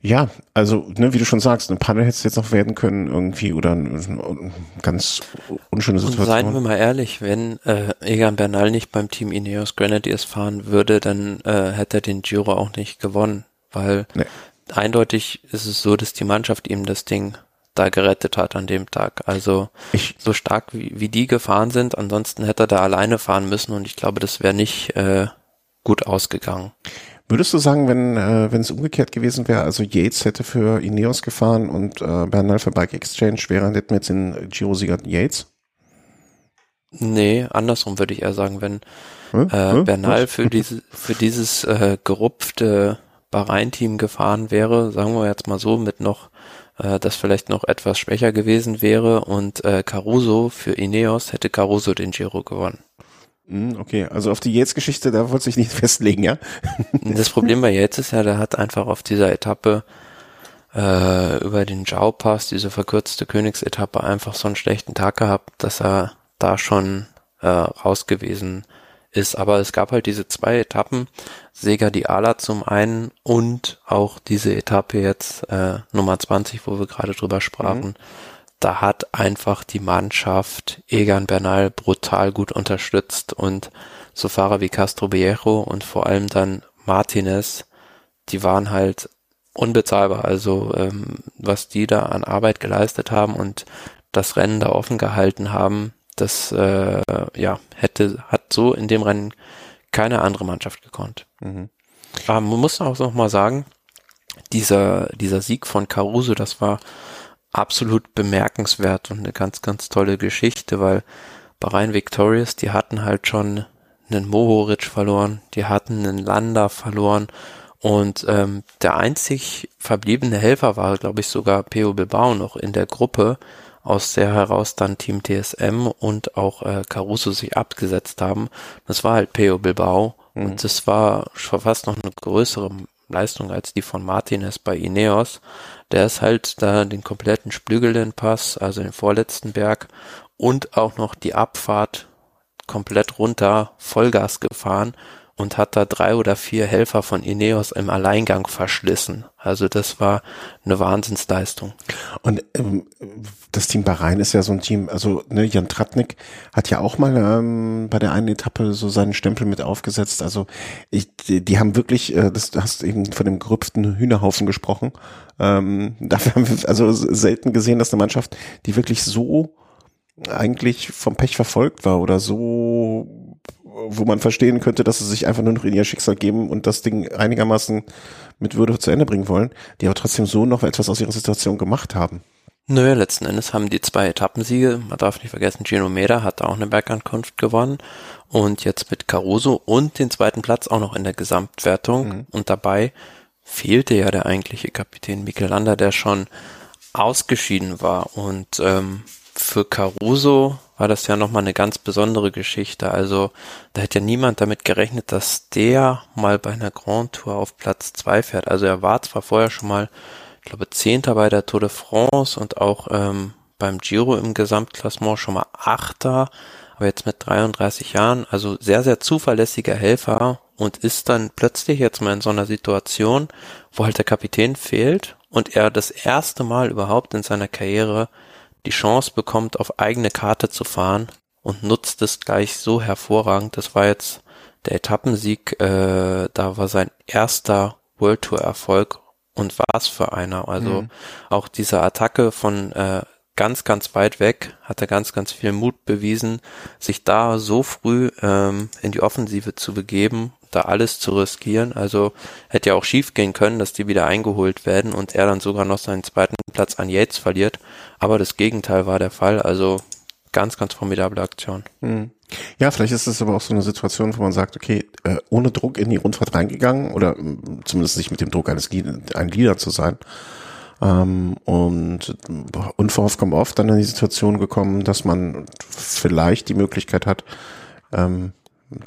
ja, also, ne, wie du schon sagst, eine Panne hätte es jetzt noch werden können irgendwie oder eine, eine ganz unschöne Situation. Und
seien wir mal ehrlich, wenn äh, Egan Bernal nicht beim Team Ineos Grenadiers fahren würde, dann äh, hätte er den Giro auch nicht gewonnen, weil nee. eindeutig ist es so, dass die Mannschaft ihm das Ding da gerettet hat an dem Tag. Also ich, so stark wie, wie die gefahren sind, ansonsten hätte er da alleine fahren müssen und ich glaube, das wäre nicht, äh, gut ausgegangen.
Würdest du sagen, wenn äh, wenn es umgekehrt gewesen wäre, also Yates hätte für Ineos gefahren und äh, Bernal für Bike Exchange wäre, hätten wir jetzt den Giro-Sieger Yates?
Nee, andersrum würde ich eher sagen, wenn hm? äh, hm? Bernal für diese für dieses äh, gerupfte Bahrain-Team gefahren wäre, sagen wir jetzt mal so, mit noch äh, das vielleicht noch etwas schwächer gewesen wäre und äh, Caruso für Ineos hätte Caruso den Giro gewonnen.
Hm, okay, also auf die Yates-Geschichte, da wollte sich nicht festlegen, ja?
Das Problem bei Yates ist ja, der hat einfach auf dieser Etappe äh, über den Jau-Pass, diese verkürzte Königsetappe, einfach so einen schlechten Tag gehabt, dass er da schon äh, raus gewesen ist. Aber es gab halt diese zwei Etappen, Sega die Ala zum einen und auch diese Etappe jetzt äh, Nummer 20, wo wir gerade drüber sprachen. Mhm. Da hat einfach die Mannschaft Egan Bernal brutal gut unterstützt und so Fahrer wie Castro Viejo und vor allem dann Martinez, die waren halt unbezahlbar. Also ähm, was die da an Arbeit geleistet haben und das Rennen da offen gehalten haben, das äh, ja hätte hat so in dem Rennen keine andere Mannschaft gekonnt. Mhm. Aber man muss auch noch mal sagen, dieser dieser Sieg von Caruso, das war absolut bemerkenswert und eine ganz ganz tolle Geschichte, weil Bahrain Victorious, die hatten halt schon einen Mohoric verloren, die hatten einen Landa verloren und ähm, der einzig verbliebene Helfer war, glaube ich, sogar Peo Bilbao noch in der Gruppe aus der heraus dann Team TSM und auch äh, Caruso sich abgesetzt haben. Das war halt Peo Bilbao mhm. und das war schon fast noch eine größere Leistung als die von Martinez bei Ineos. Der ist halt da den kompletten Splügelden-Pass, also den vorletzten Berg und auch noch die Abfahrt komplett runter Vollgas gefahren und hat da drei oder vier Helfer von Ineos im Alleingang verschlissen. Also das war eine Wahnsinnsleistung.
Und ähm, das Team Bahrain ist ja so ein Team, also ne, Jan Tratnik hat ja auch mal ähm, bei der einen Etappe so seinen Stempel mit aufgesetzt. Also ich, die, die haben wirklich, äh, das, du hast eben von dem gerüpften Hühnerhaufen gesprochen. Ähm, dafür haben wir also selten gesehen, dass eine Mannschaft, die wirklich so eigentlich vom Pech verfolgt war oder so wo man verstehen könnte, dass sie sich einfach nur noch in ihr Schicksal geben und das Ding einigermaßen mit Würde zu Ende bringen wollen, die aber trotzdem so noch etwas aus ihrer Situation gemacht haben.
Nö, letzten Endes haben die zwei Etappensiege, man darf nicht vergessen, Gino Meda hat auch eine Bergankunft gewonnen und jetzt mit Caruso und den zweiten Platz auch noch in der Gesamtwertung mhm. und dabei fehlte ja der eigentliche Kapitän Mikel Lander, der schon ausgeschieden war und ähm, für Caruso war das ja nochmal eine ganz besondere Geschichte. Also da hätte ja niemand damit gerechnet, dass der mal bei einer Grand Tour auf Platz zwei fährt. Also er war zwar vorher schon mal, ich glaube, Zehnter bei der Tour de France und auch ähm, beim Giro im Gesamtklassement schon mal Achter, aber jetzt mit 33 Jahren, also sehr, sehr zuverlässiger Helfer und ist dann plötzlich jetzt mal in so einer Situation, wo halt der Kapitän fehlt und er das erste Mal überhaupt in seiner Karriere die Chance bekommt, auf eigene Karte zu fahren und nutzt es gleich so hervorragend. Das war jetzt der Etappensieg, äh, da war sein erster World Tour Erfolg und was für einer. Also mhm. auch diese Attacke von äh, ganz, ganz weit weg hat er ganz, ganz viel Mut bewiesen, sich da so früh ähm, in die Offensive zu begeben da alles zu riskieren. Also hätte ja auch schief gehen können, dass die wieder eingeholt werden und er dann sogar noch seinen zweiten Platz an Yates verliert. Aber das Gegenteil war der Fall. Also ganz, ganz formidable Aktion.
Hm. Ja, vielleicht ist es aber auch so eine Situation, wo man sagt, okay, äh, ohne Druck in die Rundfahrt reingegangen oder äh, zumindest nicht mit dem Druck eines ein Leader zu sein. Ähm, und unverhofft kommt oft dann in die Situation gekommen, dass man vielleicht die Möglichkeit hat, ähm,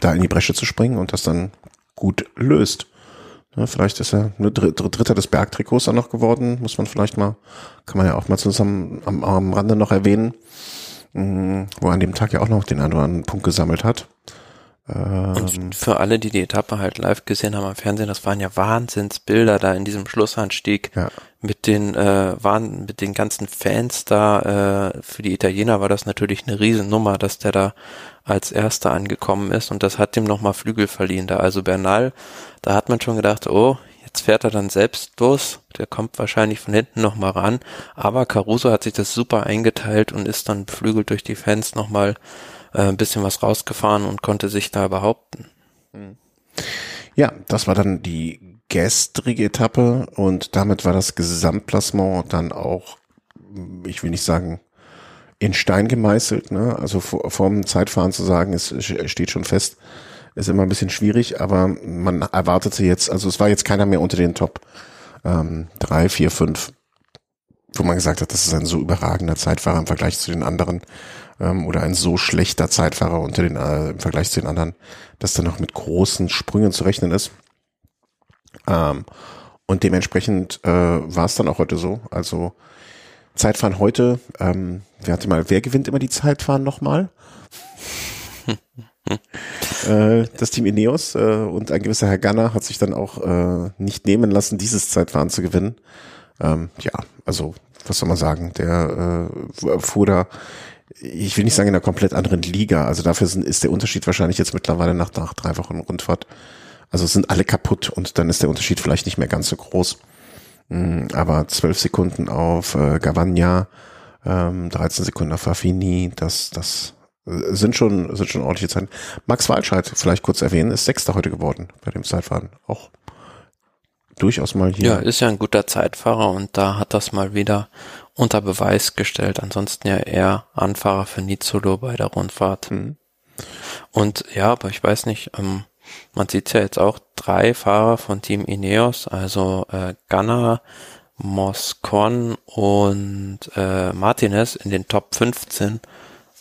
da in die Bresche zu springen und das dann gut löst. Ja, vielleicht ist er nur Dritter des Bergtrikots dann noch geworden, muss man vielleicht mal, kann man ja auch mal zusammen am, am Rande noch erwähnen, mm, wo er an dem Tag ja auch noch den einen oder anderen Punkt gesammelt hat.
Und ähm, für alle, die die Etappe halt live gesehen haben am Fernsehen, das waren ja Wahnsinnsbilder da in diesem Schlussanstieg ja. Mit den äh, waren mit den ganzen Fans da. Äh, für die Italiener war das natürlich eine Riesennummer, dass der da als erster angekommen ist und das hat dem nochmal Flügel verliehen. Da also Bernal, da hat man schon gedacht, oh, jetzt fährt er dann selbst los. Der kommt wahrscheinlich von hinten nochmal ran. Aber Caruso hat sich das super eingeteilt und ist dann beflügelt durch die Fans nochmal äh, ein bisschen was rausgefahren und konnte sich da behaupten.
Hm. Ja, das war dann die gestrige Etappe und damit war das Gesamtklassement dann auch, ich will nicht sagen, in Stein gemeißelt. Ne? Also vor, vor dem Zeitfahren zu sagen, es steht schon fest, ist immer ein bisschen schwierig, aber man erwartete jetzt, also es war jetzt keiner mehr unter den Top ähm, drei, vier, fünf, wo man gesagt hat, das ist ein so überragender Zeitfahrer im Vergleich zu den anderen ähm, oder ein so schlechter Zeitfahrer unter den äh, im Vergleich zu den anderen, dass da noch mit großen Sprüngen zu rechnen ist. Ähm, und dementsprechend äh, war es dann auch heute so. Also Zeitfahren heute, ähm, wer hatte mal, wer gewinnt immer die Zeitfahren nochmal? äh, das Team Ineos äh, und ein gewisser Herr Ganner hat sich dann auch äh, nicht nehmen lassen, dieses Zeitfahren zu gewinnen. Ähm, ja, also was soll man sagen, der äh, fuhr da, ich will nicht sagen in einer komplett anderen Liga, also dafür sind, ist der Unterschied wahrscheinlich jetzt mittlerweile nach, nach drei Wochen Rundfahrt, also sind alle kaputt und dann ist der Unterschied vielleicht nicht mehr ganz so groß. Mm, aber zwölf Sekunden auf äh, Gavagna, ähm, 13 Sekunden auf Fafini, das, das äh, sind schon, sind schon ordentliche Zeiten. Max Walscheid, vielleicht kurz erwähnen, ist Sechster heute geworden bei dem Zeitfahren. Auch durchaus mal hier.
Ja, ist ja ein guter Zeitfahrer und da hat das mal wieder unter Beweis gestellt. Ansonsten ja eher Anfahrer für Nizolo bei der Rundfahrt. Mhm. Und ja, aber ich weiß nicht, ähm, man sieht ja jetzt auch drei Fahrer von Team Ineos, also äh, Gunnar, Moscon und äh, Martinez in den Top 15.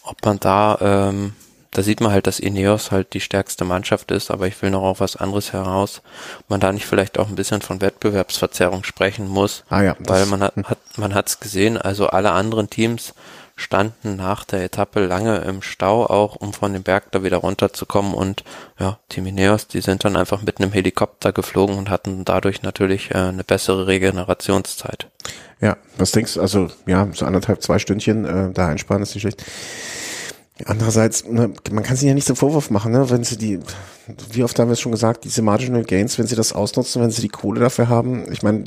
Ob man da, ähm, da sieht man halt, dass Ineos halt die stärkste Mannschaft ist, aber ich will noch auf was anderes heraus. Man da nicht vielleicht auch ein bisschen von Wettbewerbsverzerrung sprechen muss,
ah ja,
weil man hat, hat man hat's gesehen, also alle anderen Teams standen nach der Etappe lange im Stau auch, um von dem Berg da wieder runterzukommen und ja, die Mineos, die sind dann einfach mit einem Helikopter geflogen und hatten dadurch natürlich äh, eine bessere Regenerationszeit.
Ja, was denkst du, also ja, so anderthalb, zwei Stündchen äh, da einsparen ist nicht schlecht. Andererseits, ne, man kann sich ja nicht so Vorwurf machen, ne, wenn sie die, wie oft haben wir es schon gesagt, diese Marginal Gains, wenn sie das ausnutzen, wenn sie die Kohle dafür haben, ich meine,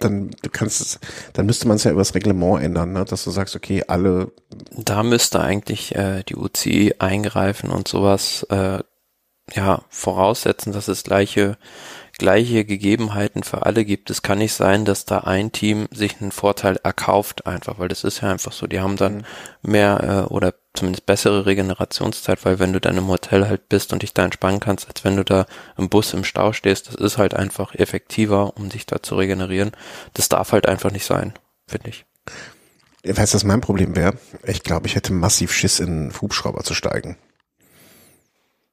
dann du kannst es, dann müsste man es ja über das Reglement ändern, ne, dass du sagst, okay, alle.
Da müsste eigentlich äh, die UCI eingreifen und sowas äh, ja voraussetzen, dass es gleiche gleiche Gegebenheiten für alle gibt. Es kann nicht sein, dass da ein Team sich einen Vorteil erkauft einfach, weil das ist ja einfach so. Die haben dann mhm. mehr äh, oder zumindest bessere Regenerationszeit, weil wenn du dann im Hotel halt bist und dich da entspannen kannst, als wenn du da im Bus im Stau stehst, das ist halt einfach effektiver, um dich da zu regenerieren. Das darf halt einfach nicht sein, finde ich.
Weißt du, was mein Problem wäre? Ich glaube, ich hätte massiv Schiss, in einen Hubschrauber zu steigen.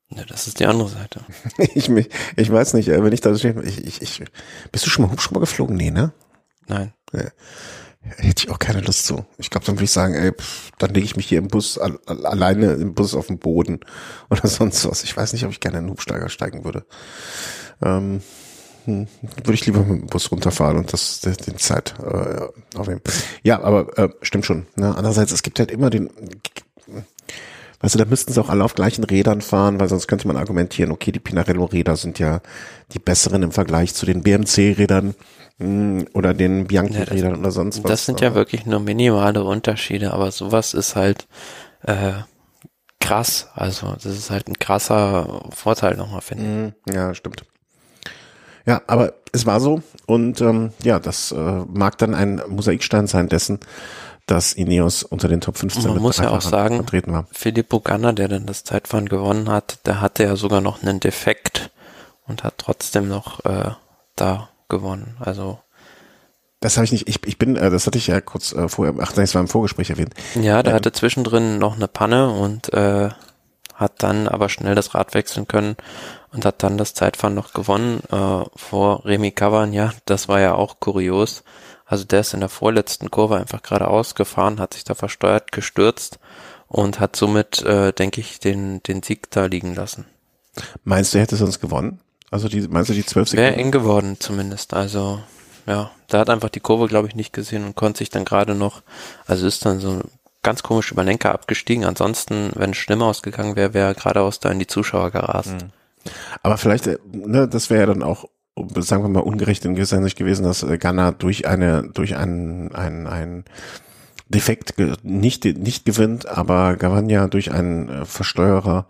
Ja, das ist die andere Seite.
ich, mich, ich weiß nicht, äh, wenn ich da stehe, ich, ich, ich, bist du schon mal Hubschrauber geflogen? Nee, ne?
Nein.
Ja. Hätte ich auch keine Lust zu. Ich glaube, dann würde ich sagen, ey, pff, dann lege ich mich hier im Bus al alleine im Bus auf den Boden oder sonst was. Ich weiß nicht, ob ich gerne in einen Hubsteiger steigen würde. Ähm, hm, würde ich lieber mit dem Bus runterfahren und das den Zeit äh, aufnehmen. Ja, aber äh, stimmt schon. Ne? Andererseits, es gibt halt immer den Weißt du, da müssten sie auch alle auf gleichen Rädern fahren, weil sonst könnte man argumentieren, okay, die Pinarello-Räder sind ja die besseren im Vergleich zu den BMC-Rädern oder den Bianchi-Rädern ja, oder sonst was.
Das sind ja wirklich nur minimale Unterschiede, aber sowas ist halt äh, krass. Also das ist halt ein krasser Vorteil nochmal, finde
ich. Hm, ja, stimmt. Ja, aber es war so und ähm, ja, das äh, mag dann ein Mosaikstein sein dessen, dass Ineos unter den Top 15
Man muss ja auch sagen, Filippo Ganna, der dann das Zeitfahren gewonnen hat, der hatte ja sogar noch einen Defekt und hat trotzdem noch äh, da gewonnen. Also
das habe ich nicht, ich, ich bin, äh, das hatte ich ja kurz äh, vorher, ach nein, das war im Vorgespräch erwähnt.
Ja, der ähm, hatte zwischendrin noch eine Panne und äh, hat dann aber schnell das Rad wechseln können und hat dann das Zeitfahren noch gewonnen äh, vor Remy Cavagna. Das war ja auch kurios. Also der ist in der vorletzten Kurve einfach geradeaus gefahren, hat sich da versteuert, gestürzt und hat somit, äh, denke ich, den, den Sieg da liegen lassen.
Meinst du, er hätte sonst gewonnen? Also die, meinst du die zwölf Sekunden?
Wäre eng geworden zumindest. Also ja, da hat einfach die Kurve, glaube ich, nicht gesehen und konnte sich dann gerade noch, also ist dann so ganz komisch über Lenker abgestiegen. Ansonsten, wenn es schlimmer ausgegangen wäre, wäre er geradeaus da in die Zuschauer gerast. Mhm.
Aber vielleicht, äh, ne, das wäre ja dann auch sagen wir mal, ungerecht in gewisser Hinsicht gewesen, dass äh, Ghana durch eine, durch einen, einen, einen Defekt nicht, nicht gewinnt, aber Gavania durch einen äh, Versteuerer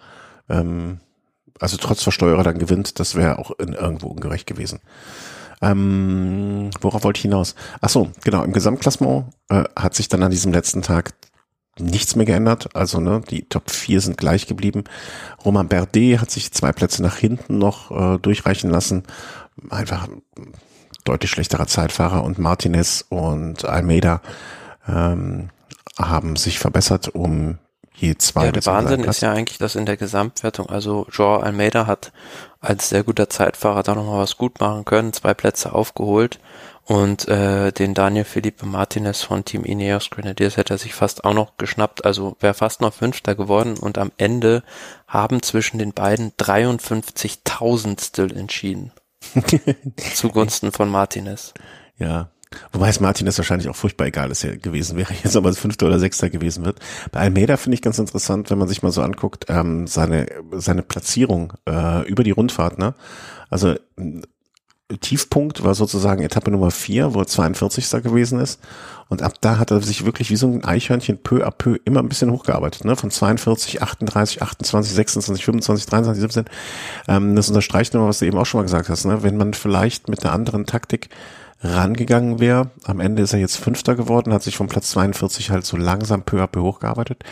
ähm, also trotz Versteuerer dann gewinnt, das wäre auch in, irgendwo ungerecht gewesen. Ähm, worauf wollte ich hinaus? Ach so, genau, im Gesamtklassement äh, hat sich dann an diesem letzten Tag nichts mehr geändert. Also ne, die Top 4 sind gleich geblieben. Roman Berdet hat sich zwei Plätze nach hinten noch äh, durchreichen lassen. Einfach deutlich schlechterer Zeitfahrer und Martinez und Almeida ähm, haben sich verbessert um je zwei.
Ja, der Wahnsinn ist ja eigentlich, dass in der Gesamtwertung, also Joao Almeida hat als sehr guter Zeitfahrer da nochmal was gut machen können, zwei Plätze aufgeholt und äh, den Daniel Felipe Martinez von Team Ineos Grenadiers hätte er sich fast auch noch geschnappt, also wäre fast noch Fünfter geworden und am Ende haben zwischen den beiden 53.000 still entschieden. zugunsten von Martinez.
Ja, Wobei es Martinez wahrscheinlich auch furchtbar egal ist gewesen wäre, jetzt ob er Fünfter oder Sechster gewesen wird. Bei Almeida finde ich ganz interessant, wenn man sich mal so anguckt, ähm, seine, seine Platzierung äh, über die Rundfahrt. Ne? Also Tiefpunkt war sozusagen Etappe Nummer vier, wo er 42. gewesen ist. Und ab da hat er sich wirklich wie so ein Eichhörnchen peu à peu immer ein bisschen hochgearbeitet, ne? Von 42, 38, 28, 26, 25, 23, 17. Ähm, das unterstreicht nochmal, was du eben auch schon mal gesagt hast, ne? Wenn man vielleicht mit einer anderen Taktik rangegangen wäre. Am Ende ist er jetzt Fünfter geworden, hat sich vom Platz 42 halt so langsam peu à peu hochgearbeitet.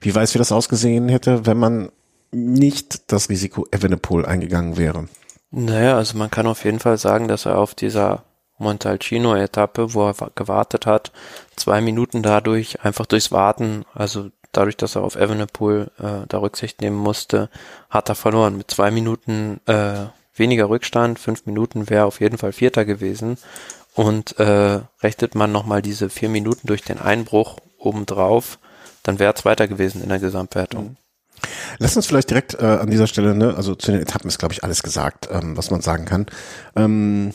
Wie weiß, wie das ausgesehen hätte, wenn man nicht das Risiko Evenepoel eingegangen wäre?
Naja, also man kann auf jeden Fall sagen, dass er auf dieser Montalcino-Etappe, wo er gewartet hat, zwei Minuten dadurch, einfach durchs Warten, also dadurch, dass er auf Evenepoel äh, da Rücksicht nehmen musste, hat er verloren. Mit zwei Minuten äh, weniger Rückstand, fünf Minuten wäre auf jeden Fall Vierter gewesen. Und äh, rechnet man nochmal diese vier Minuten durch den Einbruch obendrauf, dann wäre es weiter gewesen in der Gesamtwertung. Mhm.
Lass uns vielleicht direkt äh, an dieser Stelle, ne, also zu den Etappen ist, glaube ich, alles gesagt, ähm, was man sagen kann. Ähm,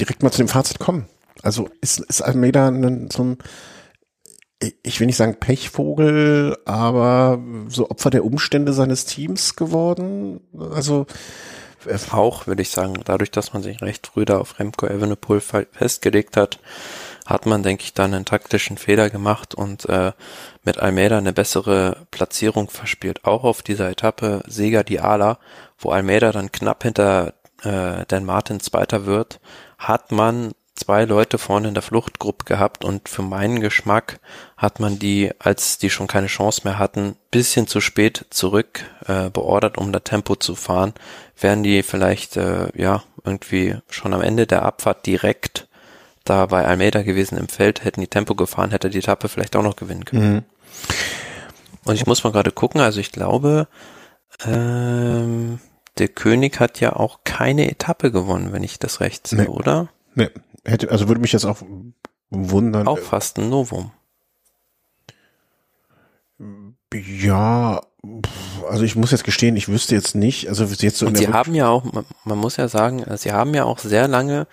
direkt mal zu dem Fazit kommen. Also ist, ist Almeida ein, so ein, ich will nicht sagen Pechvogel, aber so Opfer der Umstände seines Teams geworden? Also
auch, würde ich sagen, dadurch, dass man sich recht früh da auf Remco Evenepoel festgelegt hat, hat man, denke ich, dann einen taktischen Fehler gemacht und äh, mit Almeida eine bessere Platzierung verspielt. Auch auf dieser Etappe Sega Diala, wo Almeida dann knapp hinter äh, Dan Martin Zweiter wird, hat man zwei Leute vorne in der Fluchtgruppe gehabt und für meinen Geschmack hat man die, als die schon keine Chance mehr hatten, bisschen zu spät zurück äh, beordert, um da Tempo zu fahren. Wären die vielleicht äh, ja irgendwie schon am Ende der Abfahrt direkt da bei Almeida gewesen im Feld, hätten die Tempo gefahren, hätte die Etappe vielleicht auch noch gewinnen können. Mhm. Und ich muss mal gerade gucken, also ich glaube, ähm, der König hat ja auch keine Etappe gewonnen, wenn ich das recht sehe, nee. oder?
Nee, hätte, also würde mich jetzt auch wundern.
Auch fast ein Novum.
Ja, also ich muss jetzt gestehen, ich wüsste jetzt nicht, also jetzt so
Und sie haben ja auch, man, man, muss ja sagen, sie haben ja auch sehr lange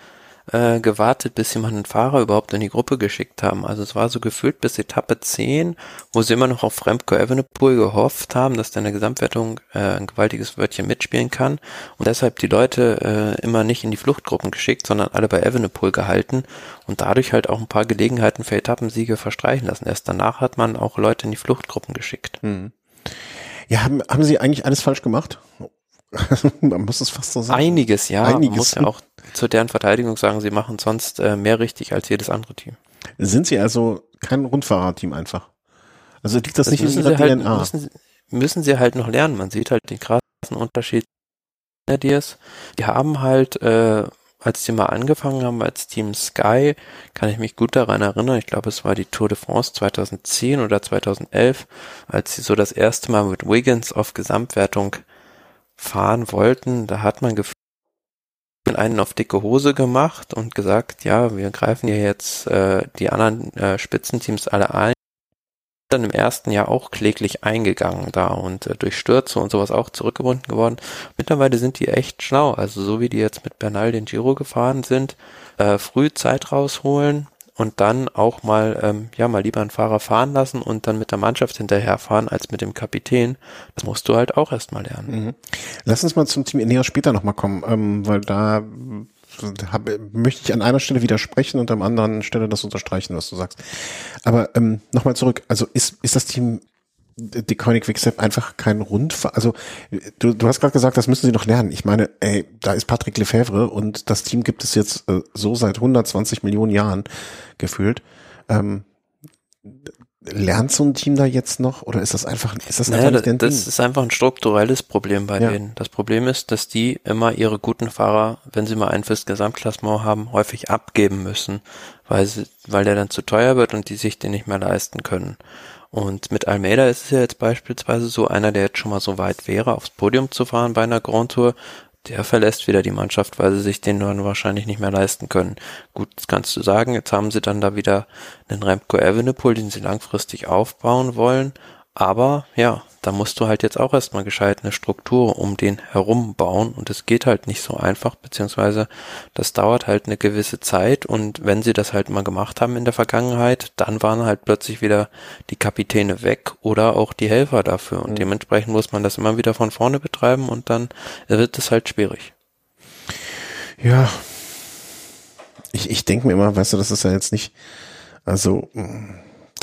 äh, gewartet, bis sie mal einen Fahrer überhaupt in die Gruppe geschickt haben. Also es war so gefühlt bis Etappe 10, wo sie immer noch auf Remco Evenepoel gehofft haben, dass der in der Gesamtwertung äh, ein gewaltiges Wörtchen mitspielen kann und deshalb die Leute äh, immer nicht in die Fluchtgruppen geschickt, sondern alle bei Evenepoel gehalten und dadurch halt auch ein paar Gelegenheiten für Etappensiege verstreichen lassen. Erst danach hat man auch Leute in die Fluchtgruppen geschickt.
Mhm. Ja, haben, haben sie eigentlich alles falsch gemacht? man muss es fast so sagen.
Einiges, ja. Einiges. Man muss ja auch zu deren Verteidigung sagen, sie machen sonst äh, mehr richtig als jedes andere Team.
Sind sie also kein Rundfahrerteam einfach? Also liegt das, das nicht in ihrer
halt,
DNA?
Müssen, müssen sie halt noch lernen. Man sieht halt den krassen Unterschied. Die haben halt, äh, als die mal angefangen haben als Team Sky, kann ich mich gut daran erinnern, ich glaube es war die Tour de France 2010 oder 2011, als sie so das erste Mal mit Wiggins auf Gesamtwertung fahren wollten, da hat man gefühlt einen auf dicke Hose gemacht und gesagt, ja, wir greifen ja jetzt äh, die anderen äh, Spitzenteams alle ein. Dann im ersten Jahr auch kläglich eingegangen da und äh, durch Stürze und sowas auch zurückgebunden geworden. Mittlerweile sind die echt schlau. Also so wie die jetzt mit Bernal den Giro gefahren sind, äh, früh Zeit rausholen, und dann auch mal, ähm, ja, mal lieber einen Fahrer fahren lassen und dann mit der Mannschaft hinterherfahren als mit dem Kapitän. Das musst du halt auch erstmal lernen.
Mhm. Lass uns mal zum Team Ineos später nochmal kommen, ähm, weil da hab, möchte ich an einer Stelle widersprechen und an anderen Stelle das unterstreichen, was du sagst. Aber ähm, nochmal zurück, also ist, ist das Team die Koenig Quickstep einfach kein Rundfahrer, also du, du hast gerade gesagt, das müssen sie noch lernen. Ich meine, ey, da ist Patrick Lefebvre und das Team gibt es jetzt äh, so seit 120 Millionen Jahren gefühlt. Ähm, lernt so ein Team da jetzt noch oder ist das einfach, ist das
naja,
einfach
das, das ist einfach ein strukturelles Problem bei
Ja.
denen. Das Problem ist, dass die immer ihre guten Fahrer, wenn sie mal einen fürs Gesamtklassement haben, häufig abgeben müssen, weil sie, weil der dann zu teuer wird und die sich den nicht mehr leisten können. Und mit Almeida ist es ja jetzt beispielsweise so, einer, der jetzt schon mal so weit wäre, aufs Podium zu fahren bei einer Grand Tour, der verlässt wieder die Mannschaft, weil sie sich den dann wahrscheinlich nicht mehr leisten können. Gut, das kannst du sagen, jetzt haben sie dann da wieder einen Remco Evenepoel, den sie langfristig aufbauen wollen. Aber ja, da musst du halt jetzt auch erstmal gescheit eine Struktur um den herum bauen und es geht halt nicht so einfach, beziehungsweise das dauert halt eine gewisse Zeit und wenn sie das halt mal gemacht haben in der Vergangenheit, dann waren halt plötzlich wieder die Kapitäne weg oder auch die Helfer dafür und
Mhm.
dementsprechend muss man das immer wieder von vorne betreiben und dann wird es halt schwierig.
Ja. Ich, ich denke mir immer, weißt du, das ist ja jetzt nicht, also, mh,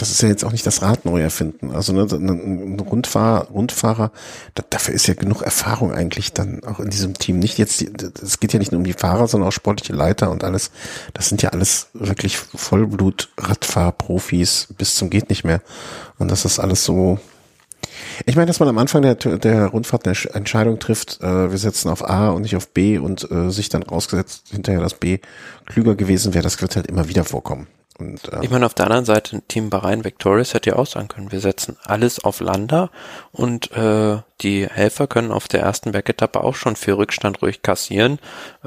das ist ja jetzt auch nicht das Rad neu erfinden. Also ne, ein Rundfahrer, Rundfahrer, da, dafür ist ja genug Erfahrung eigentlich dann auch in diesem Team. Nicht jetzt, es geht ja nicht nur um die Fahrer, sondern auch sportliche Leiter und alles. Das sind ja alles wirklich Vollblut-Radfahrprofis bis zum geht nicht mehr. Und das ist alles so, ich meine, dass man am Anfang der, der Rundfahrt eine Sch- Entscheidung trifft, äh, wir setzen auf A und nicht auf B und äh, sich dann rausgesetzt hinterher das B klüger gewesen wäre, das wird halt immer wieder vorkommen. Und, äh,
Ich meine, auf der anderen Seite, Team Bahrain Victorious hätte ja auch sagen können, wir setzen alles auf Landa und äh, die Helfer können auf der ersten Bergetappe auch schon viel Rückstand ruhig kassieren,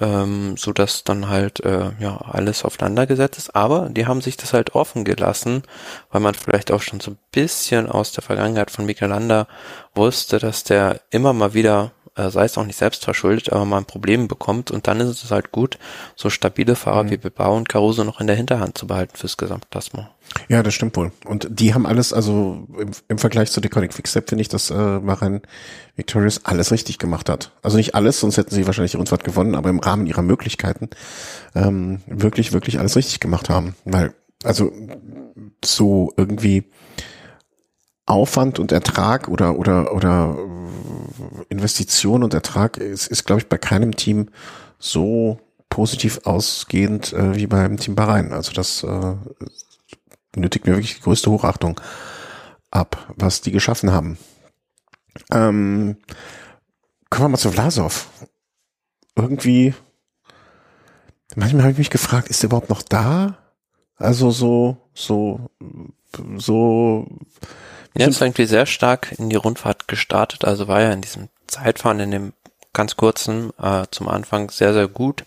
ähm, so dass dann halt äh, ja alles auf Landa gesetzt ist. Aber die haben sich das halt offen gelassen, weil man vielleicht auch schon so ein bisschen aus der Vergangenheit von Mikel Landa wusste, dass der immer mal wieder äh, sei es auch nicht selbst verschuldet, aber mal ein Problem bekommt und dann ist es halt gut, so stabile Fahrer wie Bilbao und Caruso noch in der Hinterhand zu behalten fürs Gesamtklassement.
ja, das stimmt wohl. Und die haben alles, also im, im Vergleich zu Deconic Quickstep finde ich, dass äh, Maran Victorious alles richtig gemacht hat. Also nicht alles, sonst hätten sie wahrscheinlich Rundfahrt gewonnen, aber im Rahmen ihrer Möglichkeiten ähm, wirklich, wirklich alles richtig gemacht haben. Weil, also so irgendwie Aufwand und Ertrag oder oder oder Investition und Ertrag ist, ist glaube ich bei keinem Team so positiv ausgehend äh, wie beim Team Bahrain. Also das äh, nötigt mir wirklich die größte Hochachtung ab, was die geschaffen haben. Ähm, kommen wir mal zu Vlasov. Irgendwie, manchmal habe ich mich gefragt, ist er überhaupt noch da? Also so, so, so
Er ist irgendwie sehr stark in die Rundfahrt gestartet, also war ja in diesem Zeitfahren, in dem ganz kurzen, äh, zum Anfang sehr, sehr gut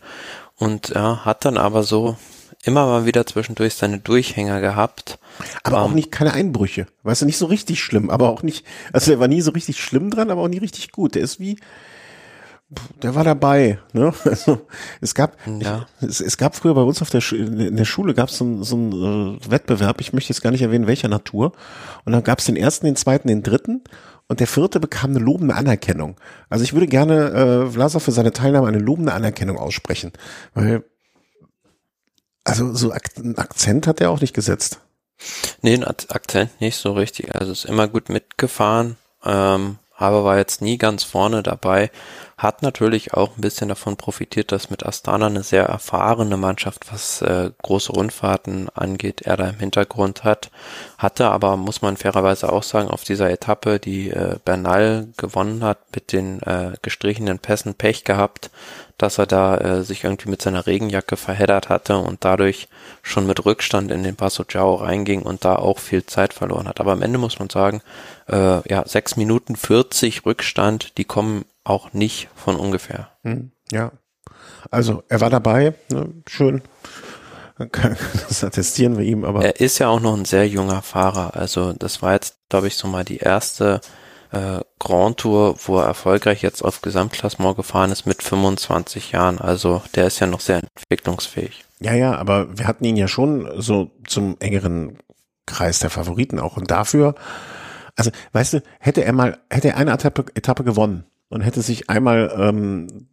und ja, hat dann aber so immer mal wieder zwischendurch seine Durchhänger gehabt.
Aber auch
Ähm,
nicht keine Einbrüche. Weißt du, nicht so richtig schlimm, aber auch nicht, also der war nie so richtig schlimm dran, aber auch nie richtig gut. Der ist wie, der war dabei, ne? Also, es gab,
Ja.
es, es gab früher bei uns auf der, Schu- in der Schule gab es so, einen- so einen äh, Wettbewerb, ich möchte jetzt gar nicht erwähnen, welcher Natur. Und dann gab es den ersten, den zweiten, den dritten. Und der vierte bekam eine lobende Anerkennung. Also ich würde gerne äh, Vlasov für seine Teilnahme eine lobende Anerkennung aussprechen. Weil, also so einen Akzent hat er auch nicht gesetzt.
Nee, Ak- Akzent nicht so richtig. Also ist immer gut mitgefahren, ähm, aber war jetzt nie ganz vorne dabei. Hat natürlich auch ein bisschen davon profitiert, dass mit Astana eine sehr erfahrene Mannschaft, was äh, große Rundfahrten angeht, er da im Hintergrund hat. Hatte aber, muss man fairerweise auch sagen, auf dieser Etappe, die äh, Bernal gewonnen hat, mit den äh, gestrichenen Pässen Pech gehabt, dass er da äh, sich irgendwie mit seiner Regenjacke verheddert hatte und dadurch schon mit Rückstand in den Passo Ciao reinging und da auch viel Zeit verloren hat. Aber am Ende muss man sagen, äh, ja, sechs Minuten 40 Rückstand, die kommen auch nicht von ungefähr.
Hm, ja. Also er war dabei, ne, schön. Das attestieren wir ihm, aber
Er ist ja auch noch ein sehr junger Fahrer. Also das war jetzt, glaube ich, so mal die erste äh, Grand Tour, wo er erfolgreich jetzt auf Gesamtklassement gefahren ist mit 25 Jahren. Also der ist ja noch sehr entwicklungsfähig.
ja, ja, aber wir hatten ihn ja schon so zum engeren Kreis der Favoriten auch und dafür, also weißt du, hätte er mal, hätte er eine Etappe, Etappe gewonnen und hätte sich einmal ähm,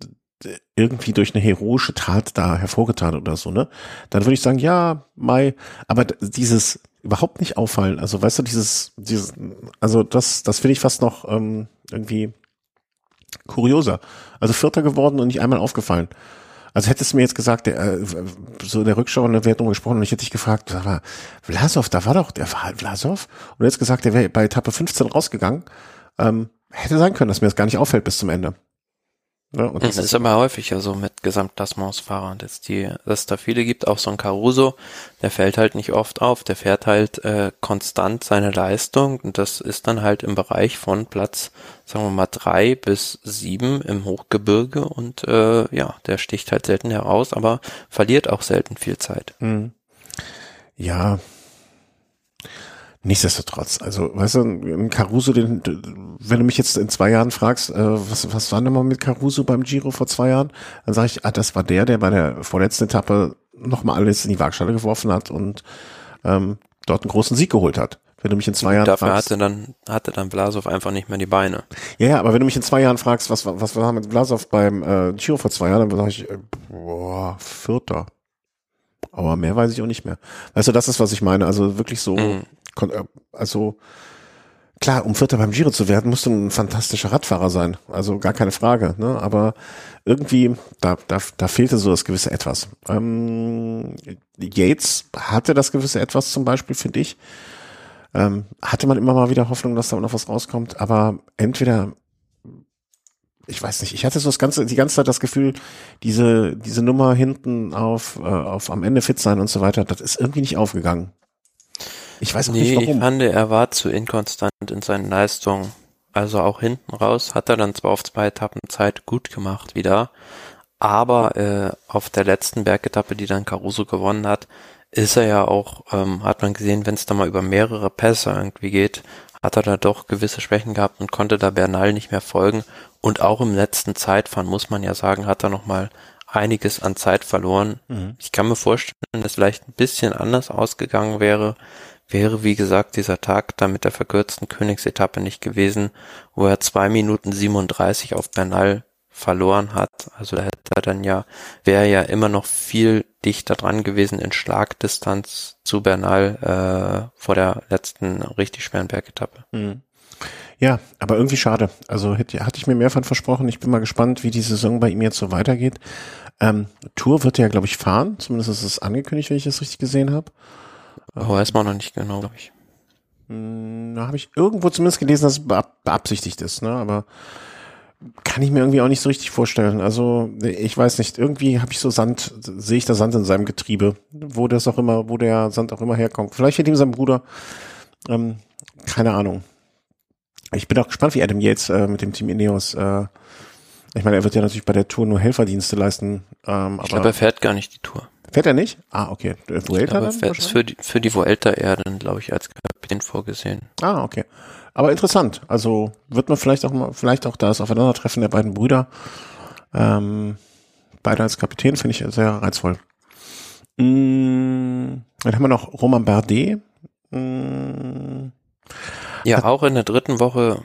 irgendwie durch eine heroische Tat da hervorgetan oder so, ne? Dann würde ich sagen, ja, Mai, aber dieses überhaupt nicht auffallen. Also weißt du, dieses, dieses, also das, das finde ich fast noch ähm, irgendwie kurioser. Also Vierter geworden und nicht einmal aufgefallen. Also hättest du mir jetzt gesagt, der, äh, so in der Rückschau, da wäre drüber gesprochen und ich hätte dich gefragt, sag mal, Vlasov, da war doch, der war halt Vlasov. Und du hättest gesagt, der wäre bei Etappe 15 rausgegangen. Ähm, hätte sein können, dass mir das gar nicht auffällt bis zum Ende.
Ja, und das, das ist immer häufiger so mit Gesamtklassementsfahrern, dass die, dass es da viele gibt, auch so ein Caruso, der fällt halt nicht oft auf, der fährt halt äh, konstant seine Leistung. Und das ist dann halt im Bereich von Platz, sagen wir mal, drei bis sieben im Hochgebirge. Und äh, ja, der sticht halt selten heraus, aber verliert auch selten viel Zeit. Mhm.
Ja, Nichtsdestotrotz, also weißt du, ein Caruso, den, wenn du mich jetzt in zwei Jahren fragst, äh, was, was war denn mal mit Caruso beim Giro vor zwei Jahren, dann sage ich, ah, das war der, der bei der vorletzten Etappe nochmal alles in die Waagschale geworfen hat und ähm, dort einen großen Sieg geholt hat. Wenn du mich in zwei Jahren
Dafür fragst, hatte dann hatte dann Blasov einfach nicht mehr die Beine.
Ja, ja, aber wenn du mich in zwei Jahren fragst, was was war mit Blasov beim äh, Giro vor zwei Jahren, dann sage ich, äh, boah, Vierter. Aber mehr weiß ich auch nicht mehr. Weißt du, das ist, was ich meine. Also wirklich so, mm. Also klar, um Vierter beim Giro zu werden, musst du ein fantastischer Radfahrer sein. Also gar keine Frage. Ne? Aber irgendwie, da, da, da fehlte so das gewisse Etwas. Ähm, Yates hatte das gewisse Etwas zum Beispiel, finde ich. Ähm, hatte man immer mal wieder Hoffnung, dass da noch was rauskommt. Aber entweder ich weiß nicht, ich hatte so das ganze, die ganze Zeit das Gefühl, diese, diese Nummer hinten auf, äh, auf am Ende fit sein und so weiter, das ist irgendwie nicht aufgegangen.
Ich weiß nee, nicht warum. Ich fand, er war zu inkonstant in seinen Leistungen. Also auch hinten raus hat er dann zwar auf zwei Etappen Zeit gut gemacht wieder, aber äh, auf der letzten Bergetappe, die dann Caruso gewonnen hat, ist er ja auch, ähm, hat man gesehen, wenn es da mal über mehrere Pässe irgendwie geht, hat er da doch gewisse Schwächen gehabt und konnte da Bernal nicht mehr folgen und auch im letzten Zeitfahren, muss man ja sagen, hat er nochmal einiges an Zeit verloren. Mhm. Ich kann mir vorstellen, dass vielleicht ein bisschen anders ausgegangen wäre, wäre wie gesagt dieser Tag da mit der verkürzten Königsetappe nicht gewesen, wo er zwei Minuten 37 auf Bernal verloren hat. Also da hätte er dann ja, wäre ja immer noch viel dichter dran gewesen in Schlagdistanz zu Bernal äh, vor der letzten richtig schweren Bergetappe. Mhm.
Ja, aber irgendwie schade. Also hätte, hatte ich mir mehrfach versprochen. Ich bin mal gespannt, wie die Saison bei ihm jetzt so weitergeht. Ähm, Tour wird er ja, glaube ich, fahren. Zumindest ist es angekündigt, wenn ich das richtig gesehen habe.
Aber weiß man noch nicht genau, glaube ich.
Hm, da habe ich irgendwo zumindest gelesen, dass es beabsichtigt ist. Ne? Aber kann ich mir irgendwie auch nicht so richtig vorstellen. Also ich weiß nicht, irgendwie habe ich so Sand, sehe ich da Sand in seinem Getriebe, wo das auch immer, wo der Sand auch immer herkommt. Vielleicht mit ihm sein Bruder. Ähm, keine Ahnung. Ich bin auch gespannt, wie Adam Yates äh, mit dem Team Ineos. Äh, ich meine, er wird ja natürlich bei der Tour nur Helferdienste leisten. Ähm,
ich glaube, er fährt gar nicht die Tour.
Fährt er nicht? Ah, okay.
Vuelta ich glaube, dann? Für die, für die Vuelta eher dann, glaube ich, als Kapitän vorgesehen.
Ah, okay. Aber interessant. Also wird man vielleicht auch mal, vielleicht auch das Aufeinandertreffen der beiden Brüder. Ähm, beide als Kapitän finde ich sehr reizvoll. Mm, dann haben wir noch Roman Bardet. Mm,
ja, auch in der dritten Woche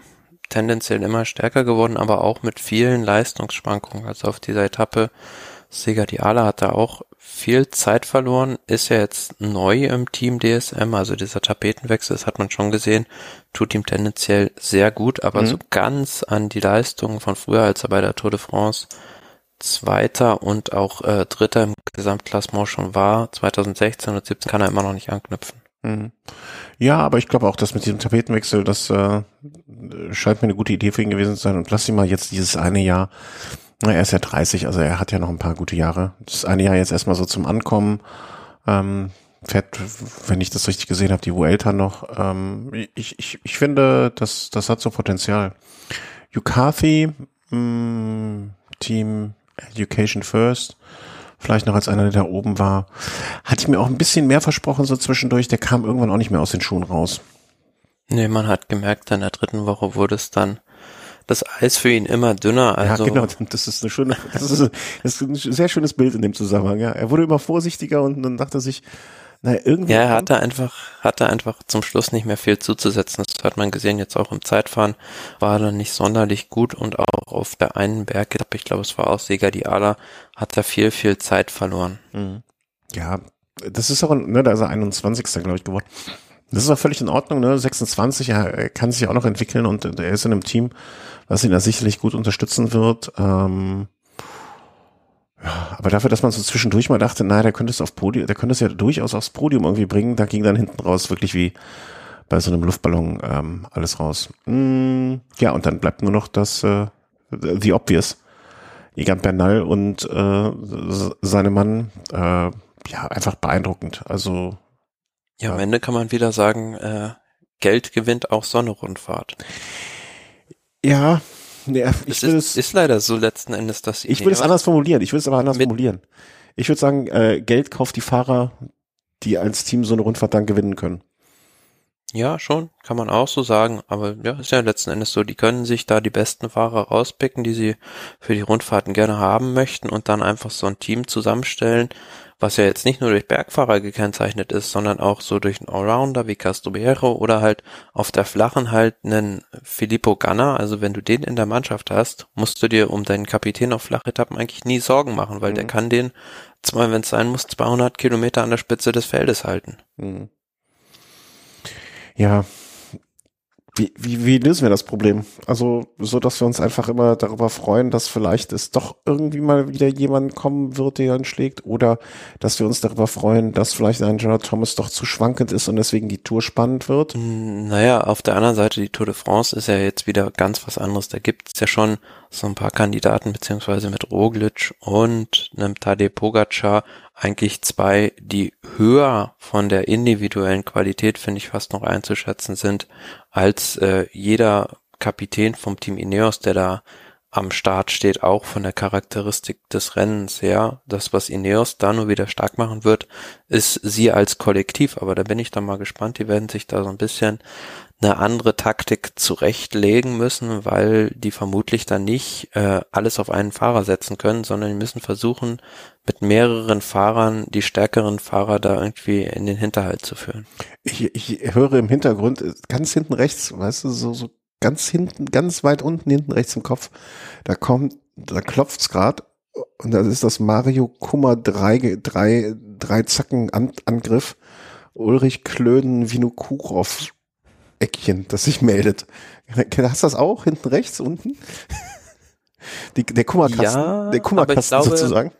tendenziell immer stärker geworden, aber auch mit vielen Leistungsschwankungen. Also auf dieser Etappe, Sega Diala hat da auch viel Zeit verloren, ist ja jetzt neu im Team DSM, also dieser Tapetenwechsel, das hat man schon gesehen, tut ihm tendenziell sehr gut, aber mhm. so ganz an die Leistungen von früher, als er bei der Tour de France Zweiter und auch äh, Dritter im Gesamtklassement schon war, 2016 und 17 kann er immer noch nicht anknüpfen. Mhm.
Ja, aber ich glaube auch, dass mit diesem Tapetenwechsel, das äh, scheint mir eine gute Idee für ihn gewesen zu sein. Und lass ihn mal jetzt dieses eine Jahr, na, er ist ja 30, also er hat ja noch ein paar gute Jahre. Das eine Jahr jetzt erstmal so zum Ankommen. Ähm, fährt, wenn ich das richtig gesehen habe, die Vuelta noch. Ähm, ich, ich, ich finde, das, das hat so Potenzial. Yukathi, mh, mm, Team Education First, vielleicht noch als einer, der da oben war. Hatte ich mir auch ein bisschen mehr versprochen so zwischendurch, der kam irgendwann auch nicht mehr aus den Schuhen raus.
Nee, man hat gemerkt, in der dritten Woche wurde es dann das Eis für ihn immer dünner. Also
ja, genau, das ist eine schöne, das ist, das ist ein sehr schönes Bild in dem Zusammenhang. Ja, er wurde immer vorsichtiger und dann dachte er sich, naja, irgendwie.
Ja, er hatte einfach, hatte einfach zum Schluss nicht mehr viel zuzusetzen. Das hat man gesehen, jetzt auch im Zeitfahren war er dann nicht sonderlich gut und auch auf der einen Bergetappe, ich glaube, es war auch Sega Diala, hat er viel, viel Zeit verloren. Mhm.
Ja, das ist auch, ne, da ist er 21. glaube ich geworden. Das ist auch völlig in Ordnung, ne? 26, er kann sich auch noch entwickeln und er ist in einem Team, was ihn da sicherlich gut unterstützen wird. Ähm, ja, aber dafür, dass man so zwischendurch mal dachte, naja, der könnte es auf Podium, der könnte es ja durchaus aufs Podium irgendwie bringen, da ging dann hinten raus wirklich wie bei so einem Luftballon ähm, alles raus. Mm, ja, und dann bleibt nur noch das äh, The Obvious. Egan Bernal und äh, seine Mann, äh, ja, einfach beeindruckend. Also
ja, am Ende kann man wieder sagen, äh, Geld gewinnt auch Sonne-Rundfahrt.
Ja, ja
ich will es ist leider so letzten Endes, dass
ich will es anders formulieren. Ich will es aber anders formulieren. Ich würde sagen, äh, Geld kauft die Fahrer, die als Team so eine Rundfahrt dann gewinnen können.
Ja, schon, kann man auch so sagen. Aber ja, ist ja letzten Endes so, die können sich da die besten Fahrer rauspicken, die sie für die Rundfahrten gerne haben möchten und dann einfach so ein Team zusammenstellen, was ja jetzt nicht nur durch Bergfahrer gekennzeichnet ist, sondern auch so durch einen Allrounder wie Castroviejo oder halt auf der flachen halt einen Filippo Ganna. Also wenn du den in der Mannschaft hast, musst du dir um deinen Kapitän auf Flachetappen eigentlich nie Sorgen machen, weil mhm. der kann den, wenn es sein muss, 200 Kilometer an der Spitze des Feldes halten. Mhm.
Ja, wie, wie, lösen wir das Problem? Also, so dass wir uns einfach immer darüber freuen, dass vielleicht es doch irgendwie mal wieder jemand kommen wird, der ihn schlägt, oder dass wir uns darüber freuen, dass vielleicht Gerard Thomas doch zu schwankend ist und deswegen die Tour spannend wird.
Hm, naja, auf der anderen Seite, die Tour de France ist ja jetzt wieder ganz was anderes. Da gibt es ja schon so ein paar Kandidaten, beziehungsweise mit Roglic und einem Tadej Pogacar eigentlich zwei, die höher von der individuellen Qualität, finde ich, fast noch einzuschätzen sind, als äh, jeder Kapitän vom Team Ineos, der da am Start steht, auch von der Charakteristik des Rennens her. Das, was Ineos da nur wieder stark machen wird, ist sie als Kollektiv. Aber da bin ich dann mal gespannt. Die werden sich da so ein bisschen eine andere Taktik zurechtlegen müssen, weil die vermutlich dann nicht äh, alles auf einen Fahrer setzen können, sondern die müssen versuchen, mit mehreren Fahrern die stärkeren Fahrer da irgendwie in den Hinterhalt zu führen.
Ich, ich höre im Hintergrund, ganz hinten rechts, weißt du, so, so ganz hinten, ganz weit unten hinten rechts im Kopf, da kommt, da klopft's grad und das ist das Mario Kummer drei, drei, drei Zacken Angriff. Ulrich Klöden Vinokurov Eckchen, das sich meldet. Hast du das auch hinten rechts unten? Die, der Kummerkasten, ja, der Kummerkasten glaube, sozusagen.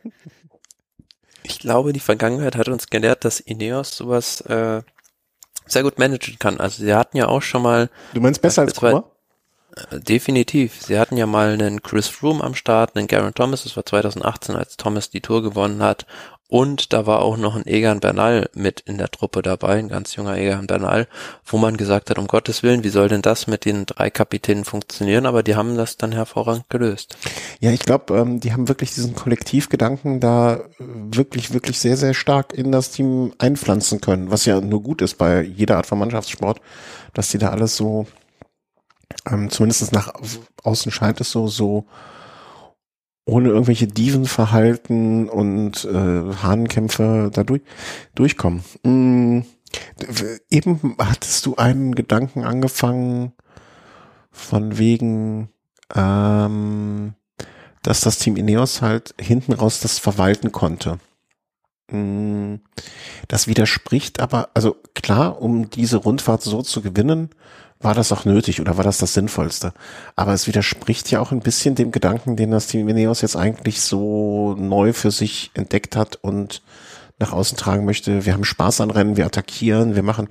Ich glaube, die Vergangenheit hat uns gelehrt, dass Ineos sowas äh, sehr gut managen kann. Also sie hatten ja auch schon mal.
Du meinst besser als Kummer?
Äh, definitiv. Sie hatten ja mal einen Chris Froome am Start, einen Garen Thomas, das war 2018, als Thomas die Tour gewonnen hat. Und da war auch noch ein Egan Bernal mit in der Truppe dabei, ein ganz junger Egan Bernal, wo man gesagt hat, um Gottes Willen, wie soll denn das mit den drei Kapitänen funktionieren? Aber die haben das dann hervorragend gelöst.
Ja, ich glaube, ähm, die haben wirklich diesen Kollektivgedanken da wirklich, wirklich sehr, sehr stark in das Team einpflanzen können, was ja nur gut ist bei jeder Art von Mannschaftssport, dass die da alles so, ähm, zumindest nach außen scheint es so, so ohne irgendwelche Dievenverhalten und äh, Hahnkämpfe da durch, durchkommen. Mm, eben hattest du einen Gedanken angefangen von wegen, ähm, dass das Team Ineos halt hinten raus das verwalten konnte. Mm, das widerspricht aber, also klar, um diese Rundfahrt so zu gewinnen, war das auch nötig oder war das das Sinnvollste? Aber es widerspricht ja auch ein bisschen dem Gedanken, den das Team Ineos jetzt eigentlich so neu für sich entdeckt hat und nach außen tragen möchte. Wir haben Spaß an Rennen, wir attackieren, wir machen.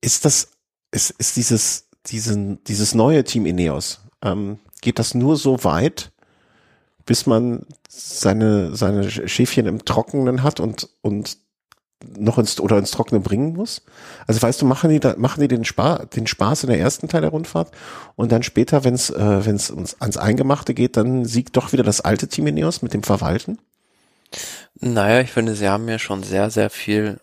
Ist das, ist, ist dieses, diesen, dieses neue Team Ineos, ähm, geht das nur so weit, bis man seine, seine Schäfchen im Trockenen hat und, und noch ins oder ins Trockene bringen muss. Also weißt du, machen die da, machen die den Spaß, den Spaß in der ersten Teil der Rundfahrt und dann später, wenn es äh, wenn es uns ans Eingemachte geht, dann siegt doch wieder das alte Team Ineos mit dem Verwalten.
Naja, ich finde, sie haben ja schon sehr, sehr viel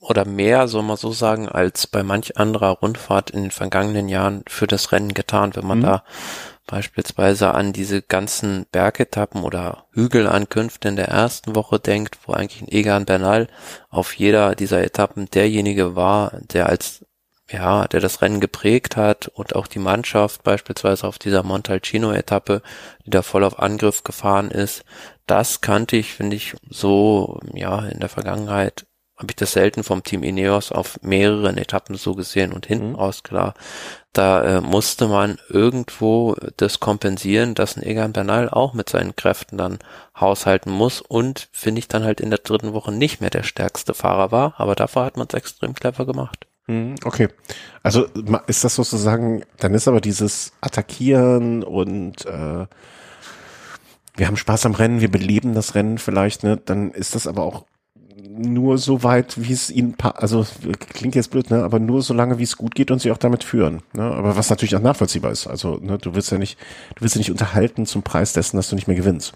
oder mehr, soll man so sagen, als bei manch anderer Rundfahrt in den vergangenen Jahren für das Rennen getan, wenn man mhm. da beispielsweise an diese ganzen Bergetappen oder Hügelankünfte in der ersten Woche denkt, wo eigentlich ein Egan Bernal auf jeder dieser Etappen derjenige war, der als ja, der das Rennen geprägt hat und auch die Mannschaft beispielsweise auf dieser Montalcino-Etappe, die da voll auf Angriff gefahren ist, das kannte ich, finde ich, so, ja, in der Vergangenheit habe ich das selten vom Team Ineos auf mehreren Etappen so gesehen und hinten mhm. raus klar. Da äh, musste man irgendwo das kompensieren, dass ein Egan Bernal auch mit seinen Kräften dann haushalten muss und finde ich dann halt in der dritten Woche nicht mehr der stärkste Fahrer war, aber dafür hat man es extrem clever gemacht.
Mhm, okay. Also ist das sozusagen, dann ist aber dieses Attackieren und äh, wir haben Spaß am Rennen, wir beleben das Rennen vielleicht, ne? Dann ist das aber auch nur so weit, wie es ihnen, also klingt jetzt blöd, ne, aber nur so lange, wie es gut geht und sie auch damit führen. Ne? Aber was natürlich auch nachvollziehbar ist. Also ne, du willst ja nicht, du willst ja nicht unterhalten zum Preis dessen, dass du nicht mehr gewinnst.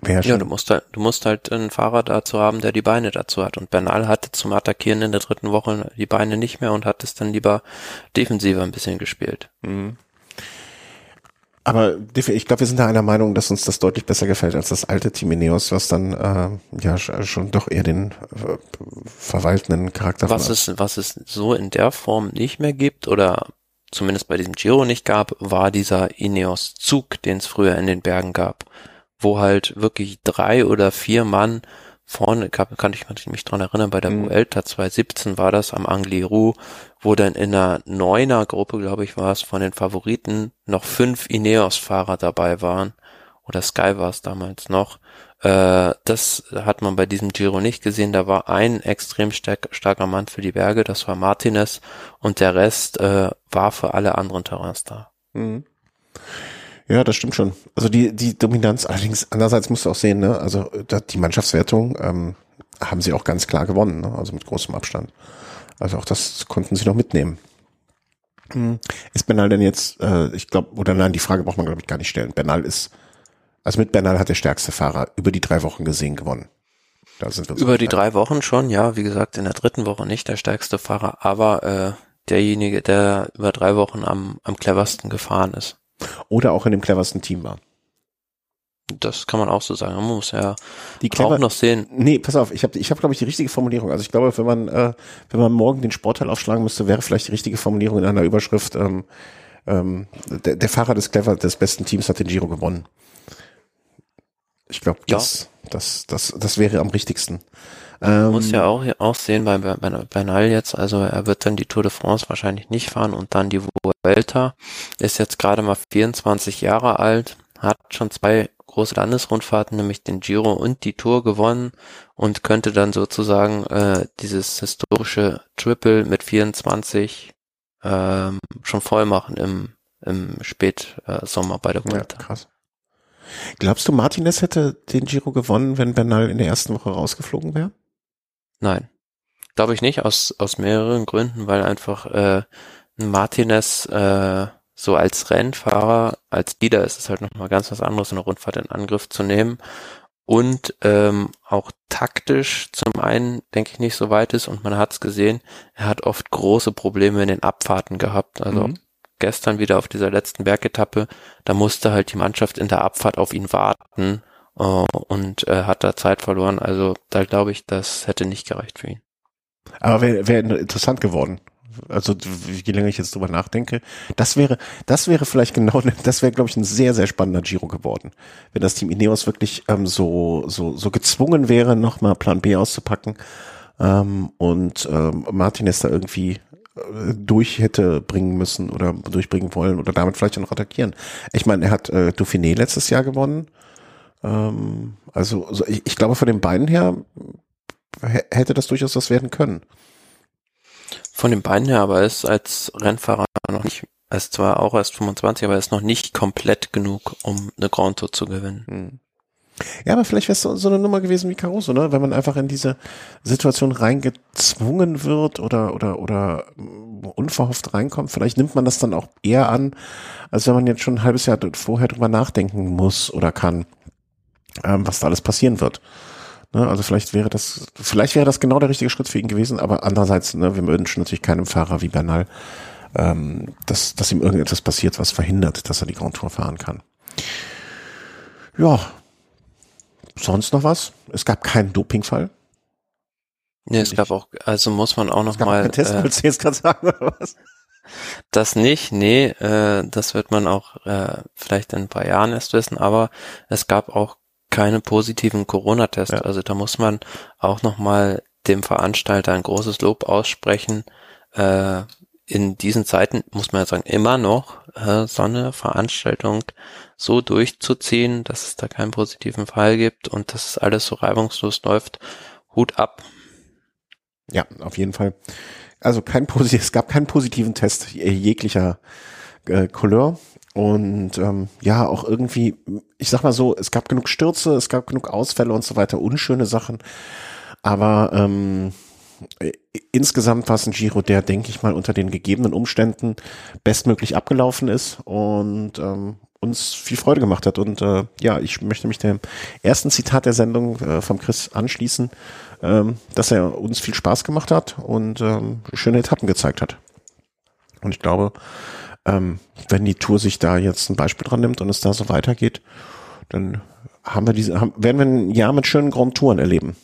Wäre ja, du musst halt, du musst halt einen Fahrer dazu haben, der die Beine dazu hat. Und Bernal hatte zum Attackieren in der dritten Woche die Beine nicht mehr und hat es dann lieber defensiver ein bisschen gespielt. Mhm.
Aber ich glaube, wir sind da einer Meinung, dass uns das deutlich besser gefällt als das alte Team Ineos, was dann äh, ja schon doch eher den äh, verwaltenden Charakter
was es Was es so in der Form nicht mehr gibt oder zumindest bei diesem Giro nicht gab, war dieser Ineos-Zug, den es früher in den Bergen gab, wo halt wirklich drei oder vier Mann vorne, kann, kann ich mich dran erinnern, bei der mhm. Vuelta 2017 war das am Angliru, wo dann in einer neuner Gruppe, glaube ich, war es, von den Favoriten noch fünf Ineos-Fahrer dabei waren. Oder Sky war es damals noch. Äh, das hat man bei diesem Giro nicht gesehen. Da war ein extrem stark, starker Mann für die Berge, das war Martinez, und der Rest äh, war für alle anderen Terrains da. Mhm.
Ja, das stimmt schon. Also die, die Dominanz, allerdings andererseits musst du auch sehen, ne, also die Mannschaftswertung ähm, haben sie auch ganz klar gewonnen, ne? also mit großem Abstand. Also auch das konnten sie noch mitnehmen. Hm. Ist Bernal denn jetzt, äh, ich glaube, oder nein, die Frage braucht man, glaube ich, gar nicht stellen. Bernal ist, also mit Bernal hat der stärkste Fahrer über die drei Wochen gesehen gewonnen.
Da sind wir über die drei Wochen schon, ja, wie gesagt, in der dritten Woche nicht der stärkste Fahrer, aber äh, derjenige, der über drei Wochen am, am cleversten gefahren ist.
Oder auch in dem cleversten Team war.
Das kann man auch so sagen. Man muss ja
die clever, auch noch sehen. Nee, pass auf, ich habe, ich hab, glaube ich, die richtige Formulierung. Also ich glaube, wenn man, äh, wenn man morgen den Sportteil aufschlagen müsste, wäre vielleicht die richtige Formulierung in einer Überschrift, ähm, ähm, der, der Fahrer des clever des besten Teams hat den Giro gewonnen. Ich glaube, das, ja. das, das, das wäre am richtigsten.
Man muss ja auch, auch sehen bei, bei Bernal jetzt, also er wird dann die Tour de France wahrscheinlich nicht fahren und dann die Vuelta, ist jetzt gerade mal 24 Jahre alt, hat schon zwei große Landesrundfahrten, nämlich den Giro und die Tour gewonnen und könnte dann sozusagen äh, dieses historische Triple mit 24 ähm, schon voll machen im, im Spätsommer äh, bei der Vuelta. Ja, krass.
Glaubst du, Martinez hätte den Giro gewonnen, wenn Bernal in der ersten Woche rausgeflogen wäre?
Nein. Glaube ich nicht, aus, aus mehreren Gründen, weil einfach äh, Martinez äh, so als Rennfahrer, als Leader ist es halt nochmal ganz was anderes, eine Rundfahrt in Angriff zu nehmen. Und ähm, auch taktisch zum einen, denke ich, nicht so weit ist und man hat es gesehen, er hat oft große Probleme in den Abfahrten gehabt. Also mhm. gestern wieder auf dieser letzten Bergetappe, da musste halt die Mannschaft in der Abfahrt auf ihn warten, uh, und äh, hat da Zeit verloren. Also da glaube ich, das hätte nicht gereicht für ihn.
Aber wäre wär interessant geworden. Also je länger ich jetzt drüber nachdenke, das wäre, das wäre vielleicht genau, das wäre glaube ich ein sehr sehr spannender Giro geworden, wenn das Team Ineos wirklich ähm, so so so gezwungen wäre, nochmal Plan B auszupacken ähm, und ähm, Martinez da irgendwie äh, durch hätte bringen müssen oder durchbringen wollen oder damit vielleicht auch noch attackieren. Ich meine, er hat äh, Dauphiné letztes Jahr gewonnen. Ähm, also, also ich, ich glaube, von den Beinen her hätte das durchaus was werden können.
Von den Beinen her, aber er ist als Rennfahrer noch nicht, er ist zwar auch erst 25, aber er ist noch nicht komplett genug, um eine Grand Tour zu gewinnen. Hm.
Ja, aber vielleicht wäre es so, so eine Nummer gewesen wie Caruso, ne? Wenn man einfach in diese Situation reingezwungen wird oder oder oder unverhofft reinkommt, vielleicht nimmt man das dann auch eher an, als wenn man jetzt schon ein halbes Jahr vorher drüber nachdenken muss oder kann ähm, was da alles passieren wird. Ne, also vielleicht wäre das, vielleicht wäre das genau der richtige Schritt für ihn gewesen, aber andererseits, ne, wir wünschen natürlich keinem Fahrer wie Bernal, ähm, dass, dass ihm irgendetwas passiert, was verhindert, dass er die Grand Tour fahren kann. Ja. Sonst noch was? Es gab keinen Dopingfall.
Nee, es gab auch, also muss man auch noch mal.
Test, äh, willst du jetzt gerade sagen, oder was?
Das nicht, nee, äh, das wird man auch äh, vielleicht in ein paar Jahren erst wissen, aber es gab auch keine positiven Corona-Tests.
Ja.
Also da muss man auch nochmal dem Veranstalter ein großes Lob aussprechen. Äh, in diesen Zeiten muss man ja sagen, immer noch äh, so eine Veranstaltung so durchzuziehen, dass es da keinen positiven Fall gibt und dass es alles so reibungslos läuft. Hut ab.
Ja, auf jeden Fall. Also kein positiv, es gab keinen positiven Test jeglicher äh, Couleur. Und ähm, ja, auch irgendwie, ich sag mal so, es gab genug Stürze, es gab genug Ausfälle und so weiter, unschöne Sachen. Aber ähm, insgesamt war es ein Giro, der, denke ich mal, unter den gegebenen Umständen bestmöglich abgelaufen ist und ähm, uns viel Freude gemacht hat. Und äh, ja, ich möchte mich dem ersten Zitat der Sendung äh, vom Chris anschließen, ähm, dass er uns viel Spaß gemacht hat und ähm, schöne Etappen gezeigt hat. Und ich glaube, ähm, wenn die Tour sich da jetzt ein Beispiel dran nimmt und es da so weitergeht, dann haben wir diese, haben, werden wir ein Jahr mit schönen Grand Touren erleben.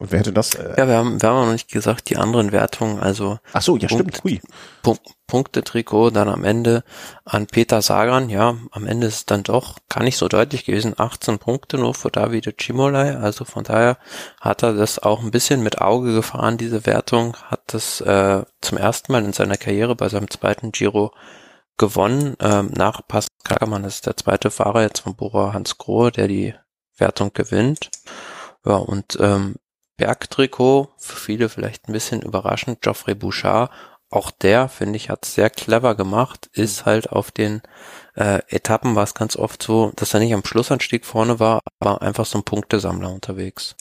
Und wer hätte das? Äh
ja, wir haben, wir haben noch nicht gesagt, die anderen Wertungen, also.
Ach so, ja, Punkt, stimmt. Hui.
Punkt, Punkte-Trikot dann am Ende an Peter Sagan. Ja, am Ende ist es dann doch gar nicht so deutlich gewesen. 18 Punkte nur für Davide Cimolai. Also von daher hat er das auch ein bisschen mit Auge gefahren, diese Wertung. Hat das äh, zum ersten Mal in seiner Karriere bei seinem zweiten Giro gewonnen. Ähm, nach Pascal Ackermann das ist der zweite Fahrer jetzt von Bora Hans Grohe, der die Wertung gewinnt. Ja, und ähm, Bergtrikot, für viele vielleicht ein bisschen überraschend, Geoffrey Bouchard, auch der, finde ich, hat sehr clever gemacht, ist halt auf den äh, Etappen war es ganz oft so, dass er nicht am Schlussanstieg vorne war, aber einfach so ein Punktesammler unterwegs.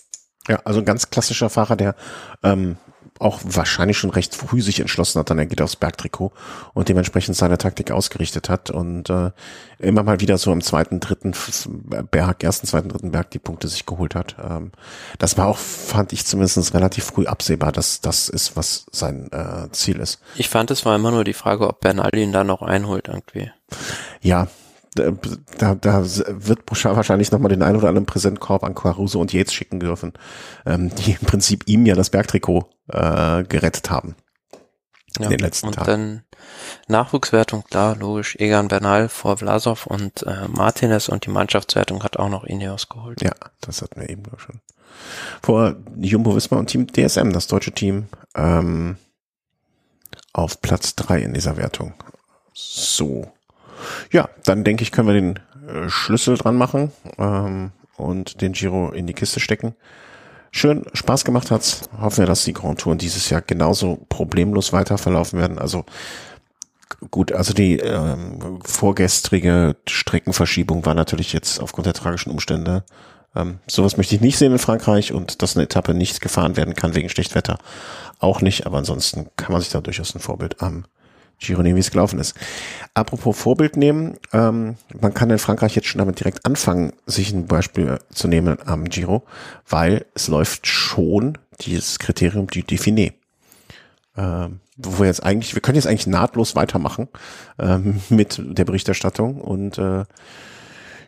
Ja, also ein ganz klassischer Fahrer, der ähm, auch wahrscheinlich schon recht früh sich entschlossen hat, dann er geht aufs Bergtrikot und dementsprechend seine Taktik ausgerichtet hat und äh, immer mal wieder so im zweiten, dritten Berg, ersten, zweiten, dritten Berg die Punkte sich geholt hat. Ähm, das war auch, fand ich zumindest relativ früh absehbar, dass das ist, was sein äh, Ziel ist.
Ich fand, es war immer nur die Frage, ob Bernal ihn da noch einholt irgendwie.
Ja, da, da wird Bouchard wahrscheinlich nochmal den ein oder anderen Präsentkorb an Caruso und Yates schicken dürfen, ähm, die im Prinzip ihm ja das Bergtrikot äh, gerettet haben.
Ja, in den letzten und Tagen. dann Nachwuchswertung, klar, logisch, Egan Bernal vor Vlasov und äh, Martinez und die Mannschaftswertung hat auch noch Ineos geholt.
Ja, das hatten wir eben schon. Vor Jumbo Visma und Team DSM, das deutsche Team, ähm, auf Platz drei in dieser Wertung. So. Ja, dann denke ich, können wir den äh, Schlüssel dran machen ähm, und den Giro in die Kiste stecken. Schön, Spaß gemacht hat's. Hoffen wir, dass die Grand Touren dieses Jahr genauso problemlos weiter verlaufen werden. Also gut, also die ähm, vorgestrige Streckenverschiebung war natürlich jetzt aufgrund der tragischen Umstände. Ähm, sowas möchte ich nicht sehen in Frankreich und dass eine Etappe nicht gefahren werden kann wegen Schlechtwetter. Auch nicht, aber ansonsten kann man sich da durchaus ein Vorbild am Giro nehmen, wie es gelaufen ist. Apropos Vorbild nehmen, ähm, man kann in Frankreich jetzt schon damit direkt anfangen, sich ein Beispiel zu nehmen am Giro, weil es läuft schon dieses Kriterium du Dauphiné. Ähm, wo wir jetzt eigentlich, wir können jetzt eigentlich nahtlos weitermachen ähm, mit der Berichterstattung und äh,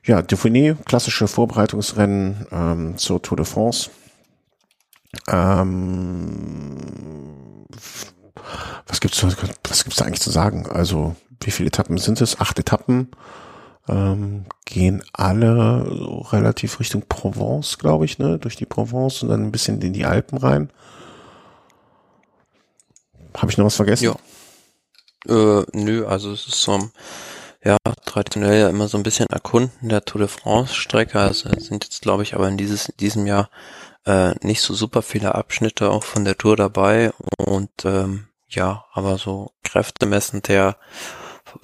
ja, Dauphiné, klassische Vorbereitungsrennen ähm, zur Tour de France. Ähm, was gibt's, was gibt's da eigentlich zu sagen? Also, wie viele Etappen sind es? Acht Etappen. Ähm, gehen alle so relativ Richtung Provence, glaube ich, ne? Durch die Provence und dann ein bisschen in die Alpen rein. Habe ich noch was vergessen?
Ja. Äh, nö, also es ist so, ja, traditionell ja immer so ein bisschen Erkunden der Tour de France Strecke. Also sind jetzt, glaube ich, aber in dieses, diesem Jahr äh, nicht so super viele Abschnitte auch von der Tour dabei und ähm, ja, aber so kräftemessend der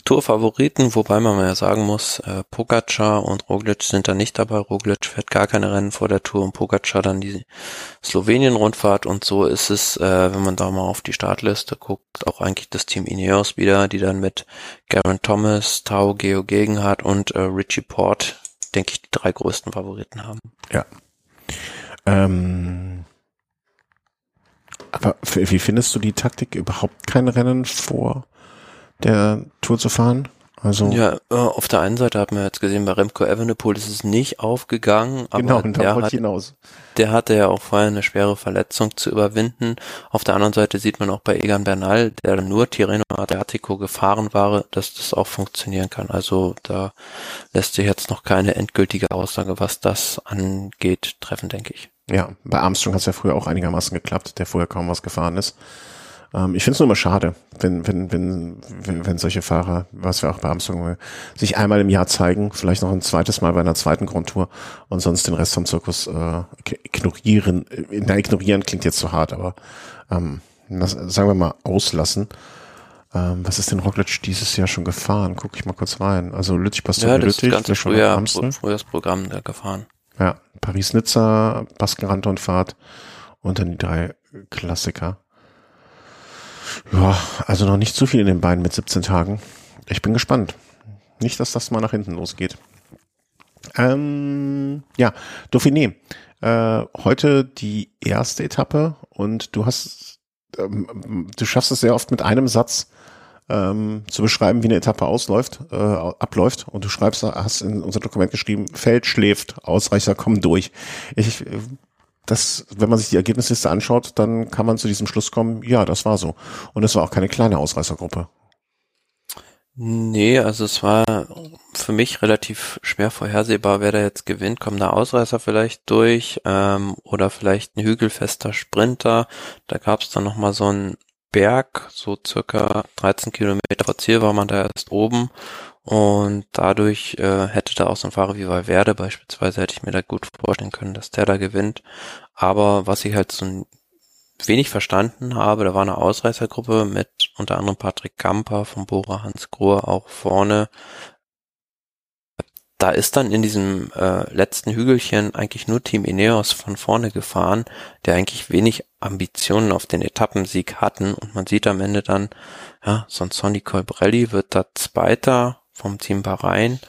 Tourfavoriten, wobei man ja sagen muss, äh, Pogacar und Roglic sind da nicht dabei. Roglic fährt gar keine Rennen vor der Tour und Pogacar dann die Slowenien-Rundfahrt und so ist es, äh, wenn man da mal auf die Startliste guckt, auch eigentlich das Team Ineos wieder, die dann mit Garen Thomas, Tau Geo Gegenhardt und äh, Richie Port, denke ich, die drei größten Favoriten haben.
Ja. Ähm aber wie findest du die Taktik, überhaupt kein Rennen vor der Tour zu fahren? Also
Ja, äh, auf der einen Seite hat man jetzt gesehen, bei Remco Evenepoel ist es nicht aufgegangen, aber
genau, und da
der, hat,
hinaus.
der hatte ja auch vorher eine schwere Verletzung zu überwinden. Auf der anderen Seite sieht man auch bei Egan Bernal, der nur Tirreno Adriatico gefahren war, dass das auch funktionieren kann. Also da lässt sich jetzt noch keine endgültige Aussage, was das angeht, treffen, denke ich.
Ja, bei Armstrong hat es ja früher auch einigermaßen geklappt, der vorher kaum was gefahren ist. Ähm, ich finde es nur immer schade, wenn, wenn, wenn, wenn, wenn solche Fahrer, was wir auch bei Armstrong, sich einmal im Jahr zeigen, vielleicht noch ein zweites Mal bei einer zweiten Grand Tour und sonst den Rest vom Zirkus äh, ignorieren. Na, ignorieren klingt jetzt zu hart, aber ähm, das, sagen wir mal auslassen. Ähm, was ist denn Roglic dieses Jahr schon gefahren? Guck ich mal kurz rein. Also Lüttich, Bastogne,
Ja, das
Lüttich,
ganze Frühjahr,
Amstel.
Frühjahrsprogramm gefahren.
Ja, Paris-Nizza, Baskenrantonfahrt und dann die drei Klassiker. Ja, also noch nicht zu viel in den Beinen mit 17 Tagen. Ich bin gespannt. Nicht, dass das mal nach hinten losgeht. Ähm, ja, Dauphiné. Äh, heute die erste Etappe und du hast, ähm, du schaffst es sehr oft mit einem Satz ähm, zu beschreiben, wie eine Etappe ausläuft, äh, abläuft. Und du schreibst, hast in unser Dokument geschrieben, Feld schläft, Ausreicher kommen durch. Ich, äh, das, wenn man sich die Ergebnisliste anschaut, dann kann man zu diesem Schluss kommen, ja, das war so. Und es war auch keine kleine Ausreißergruppe.
Nee, also es war für mich relativ schwer vorhersehbar, wer da jetzt gewinnt. Kommen da Ausreißer vielleicht durch ähm, oder vielleicht ein hügelfester Sprinter. Da gab es dann nochmal so einen Berg, so circa 13 Kilometer vor Ziel war man da erst oben und dadurch äh, hätte da auch so ein Fahrer wie Valverde beispielsweise, hätte ich mir da gut vorstellen können, dass der da gewinnt. Aber was ich halt so wenig verstanden habe, da war eine Ausreißergruppe mit unter anderem Patrick Kamper vom Bora Hans Grohe auch vorne. Da ist dann in diesem äh, letzten Hügelchen eigentlich nur Team Ineos von vorne gefahren, der eigentlich wenig Ambitionen auf den Etappensieg hatten. Und man sieht am Ende dann, ja, so ein Sonny Colbrelli wird da Zweiter vom Team Bahrain.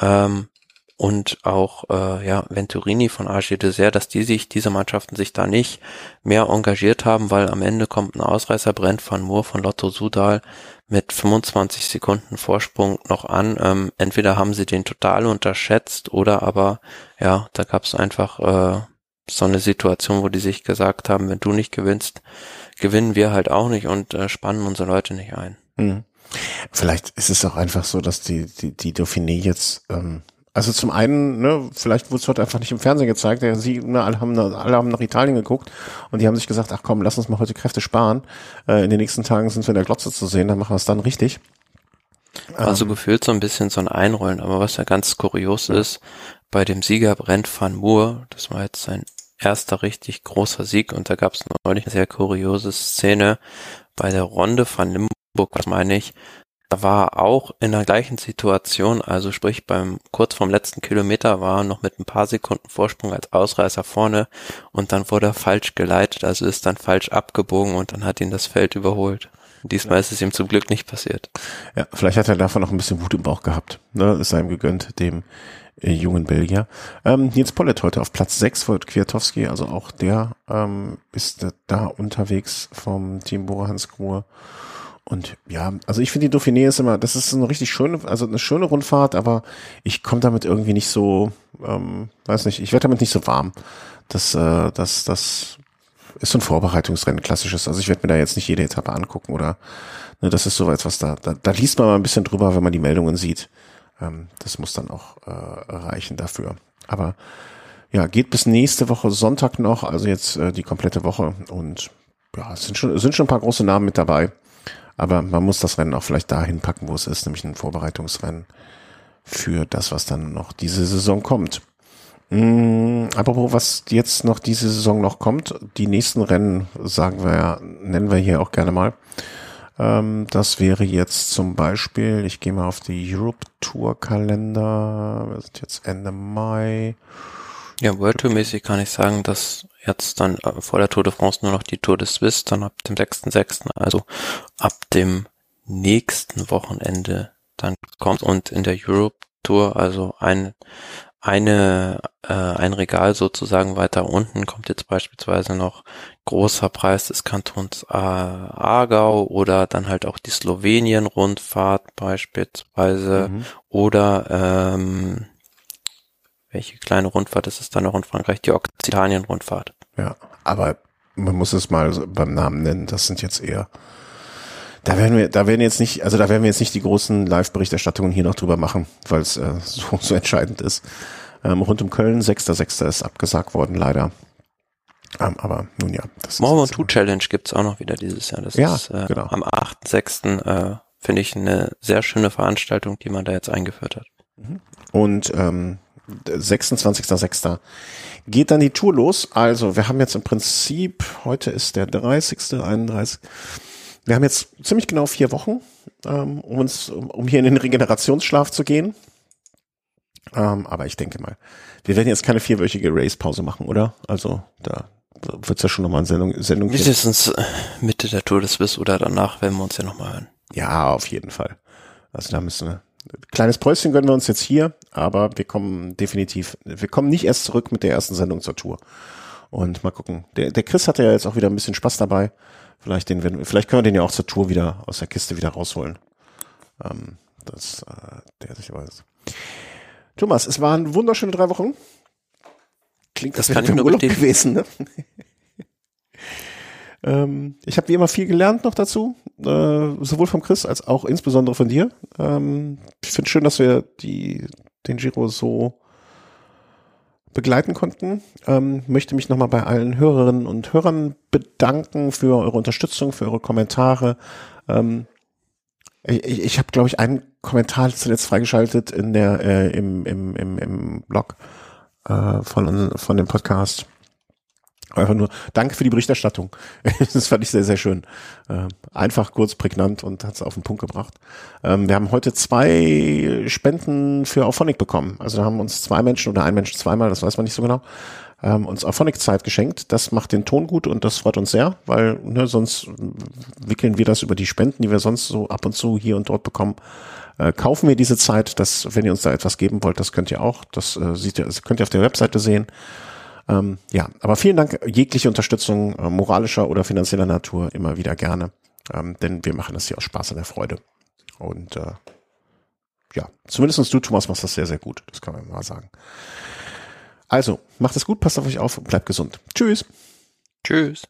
Ähm, und auch äh, ja Venturini von AG Dessert, dass die sich, diese Mannschaften sich da nicht mehr engagiert haben, weil am Ende kommt ein Ausreißer Brent van Moor von Lotto Sudal mit 25 Sekunden Vorsprung noch an. Ähm, entweder haben sie den total unterschätzt oder aber ja, da gab es einfach äh, so eine Situation, wo die sich gesagt haben, wenn du nicht gewinnst, gewinnen wir halt auch nicht und äh, spannen unsere Leute nicht ein.
Mhm. Vielleicht ist es auch einfach so, dass die, die, die Dauphiné jetzt, ähm, also zum einen, ne, vielleicht wurde es heute einfach nicht im Fernsehen gezeigt, ja, sie, ne, alle haben, alle haben nach Italien geguckt und die haben sich gesagt, ach komm, lass uns mal heute Kräfte sparen. Äh, in den nächsten Tagen sind wir in der Glotze zu sehen, dann machen wir es dann richtig.
Also gefühlt so ein bisschen so ein Einrollen, aber was ja ganz kurios ist, bei dem Sieger Brent van Moor, das war jetzt sein erster richtig großer Sieg und da gab es neulich eine sehr kuriose Szene bei der Ronde van Limburg, was meine ich, war auch in der gleichen Situation, also sprich beim kurz vorm letzten Kilometer war noch mit ein paar Sekunden Vorsprung als Ausreißer vorne und dann wurde er falsch geleitet, also ist dann falsch abgebogen und dann hat ihn das Feld überholt. Diesmal ist es ihm zum Glück nicht passiert.
Ja, vielleicht hat er davon noch ein bisschen Wut im Bauch gehabt. Ne? Ist einem gegönnt, dem äh, jungen Belgier. Ähm, Nils Pollitt heute auf Platz 6 vor Kwiatowski, also auch der ähm, ist da unterwegs vom Team Bora Hans Grohe. Und ja, also ich finde die Dauphiné ist immer, das ist eine richtig schöne, also eine schöne Rundfahrt, aber ich komme damit irgendwie nicht so, ähm, weiß nicht, ich werde damit nicht so warm. Das, äh, das, das ist so ein Vorbereitungsrennen, klassisches. Also ich werde mir da jetzt nicht jede Etappe angucken oder ne, das ist so etwas, da, da, da liest man mal ein bisschen drüber, wenn man die Meldungen sieht. Ähm, das muss dann auch äh, reichen dafür. Aber ja, geht bis nächste Woche Sonntag noch, also jetzt äh, die komplette Woche und ja, es sind schon, sind schon ein paar große Namen mit dabei. Aber man muss das Rennen auch vielleicht dahin packen, wo es ist, nämlich ein Vorbereitungsrennen für das, was dann noch diese Saison kommt. Mm, apropos, was jetzt noch diese Saison noch kommt, die nächsten Rennen, sagen wir ja, nennen wir hier auch gerne mal. Ähm, das wäre jetzt zum Beispiel, ich gehe mal auf die Europe Tour Kalender, wir sind jetzt Ende Mai.
Ja, World Tour mäßig kann ich sagen, dass jetzt dann äh, vor der Tour de France nur noch die Tour de Suisse, dann ab dem 6.6., also ab dem nächsten Wochenende dann kommt und in der Europe Tour, also ein, eine, äh, ein Regal sozusagen weiter unten kommt jetzt beispielsweise noch großer Preis des Kantons Aargau oder dann halt auch die Slowenien-Rundfahrt beispielsweise mhm. oder ähm, welche kleine Rundfahrt ist es dann noch in Frankreich? Die Okzitanien-Rundfahrt.
Ja, aber man muss es mal beim Namen nennen. Das sind jetzt eher da werden wir, da werden jetzt nicht, also da werden wir jetzt nicht die großen Live-Berichterstattungen hier noch drüber machen, weil es äh, so, so entscheidend ist. Ähm, rund um Köln, 6.6. ist abgesagt worden, leider. Ähm, aber nun ja.
Das Mormon 2 Challenge gibt's auch noch wieder dieses Jahr. Das
ja,
ist äh,
genau.
am 8.6. Äh, finde ich eine sehr schöne Veranstaltung, die man da jetzt eingeführt hat.
Mhm. Und ähm, 26.06. geht dann die Tour los. Also wir haben jetzt im Prinzip, heute ist der 30., 31. Wir haben jetzt ziemlich genau vier Wochen, ähm, um uns, um, um hier in den Regenerationsschlaf zu gehen. Ähm, aber ich denke mal, wir werden jetzt keine vierwöchige Race-Pause machen, oder? Also da wird es ja schon nochmal eine Sendung, Sendung
Mindestens äh, Mitte der Tour des Swiss oder danach werden wir uns ja nochmal hören.
Ja, auf jeden Fall. Also da müssen wir, kleines Päuschen gönnen wir uns jetzt hier, aber wir kommen definitiv, wir kommen nicht erst zurück mit der ersten Sendung zur Tour. Und mal gucken. Der, der Chris hatte ja jetzt auch wieder ein bisschen Spaß dabei. Vielleicht, den, vielleicht können wir den ja auch zur Tour wieder aus der Kiste wieder rausholen. Ähm, das, äh, der sich weiß. Thomas, es waren wunderschöne drei Wochen.
Klingt das kann ich nur Urlaub
gewesen, ne? ähm, ich habe wie immer viel gelernt noch dazu, äh, sowohl vom Chris als auch insbesondere von dir. Ähm, ich finde schön, dass wir die, den Giro so begleiten konnten. Ähm, möchte mich nochmal bei allen Hörerinnen und Hörern bedanken für eure Unterstützung, für eure Kommentare. Ähm, ich ich habe, glaube ich, einen Kommentar zuletzt freigeschaltet in der äh, im, im, im, im Blog äh, von, von dem Podcast. Einfach nur, danke für die Berichterstattung. das fand ich sehr, sehr schön. Äh, einfach, kurz, prägnant und hat es auf den Punkt gebracht. Ähm, wir haben heute zwei Spenden für Auphonic bekommen. Also da haben uns zwei Menschen oder ein Mensch zweimal, das weiß man nicht so genau, ähm, uns Auphonic-Zeit geschenkt. Das macht den Ton gut und das freut uns sehr, weil ne, sonst wickeln wir das über die Spenden, die wir sonst so ab und zu hier und dort bekommen. Äh, kaufen wir diese Zeit, das, wenn ihr uns da etwas geben wollt, das könnt ihr auch. Das äh, seht ihr, das könnt ihr auf der Webseite sehen. Ähm, ja, aber vielen Dank. Jegliche Unterstützung äh, moralischer oder finanzieller Natur immer wieder gerne. Ähm, denn wir machen das hier aus Spaß und der Freude. Und äh, ja, zumindest du, Thomas, machst das sehr, sehr gut. Das kann man mal sagen. Also, macht es gut, passt auf euch auf und bleibt gesund. Tschüss.
Tschüss.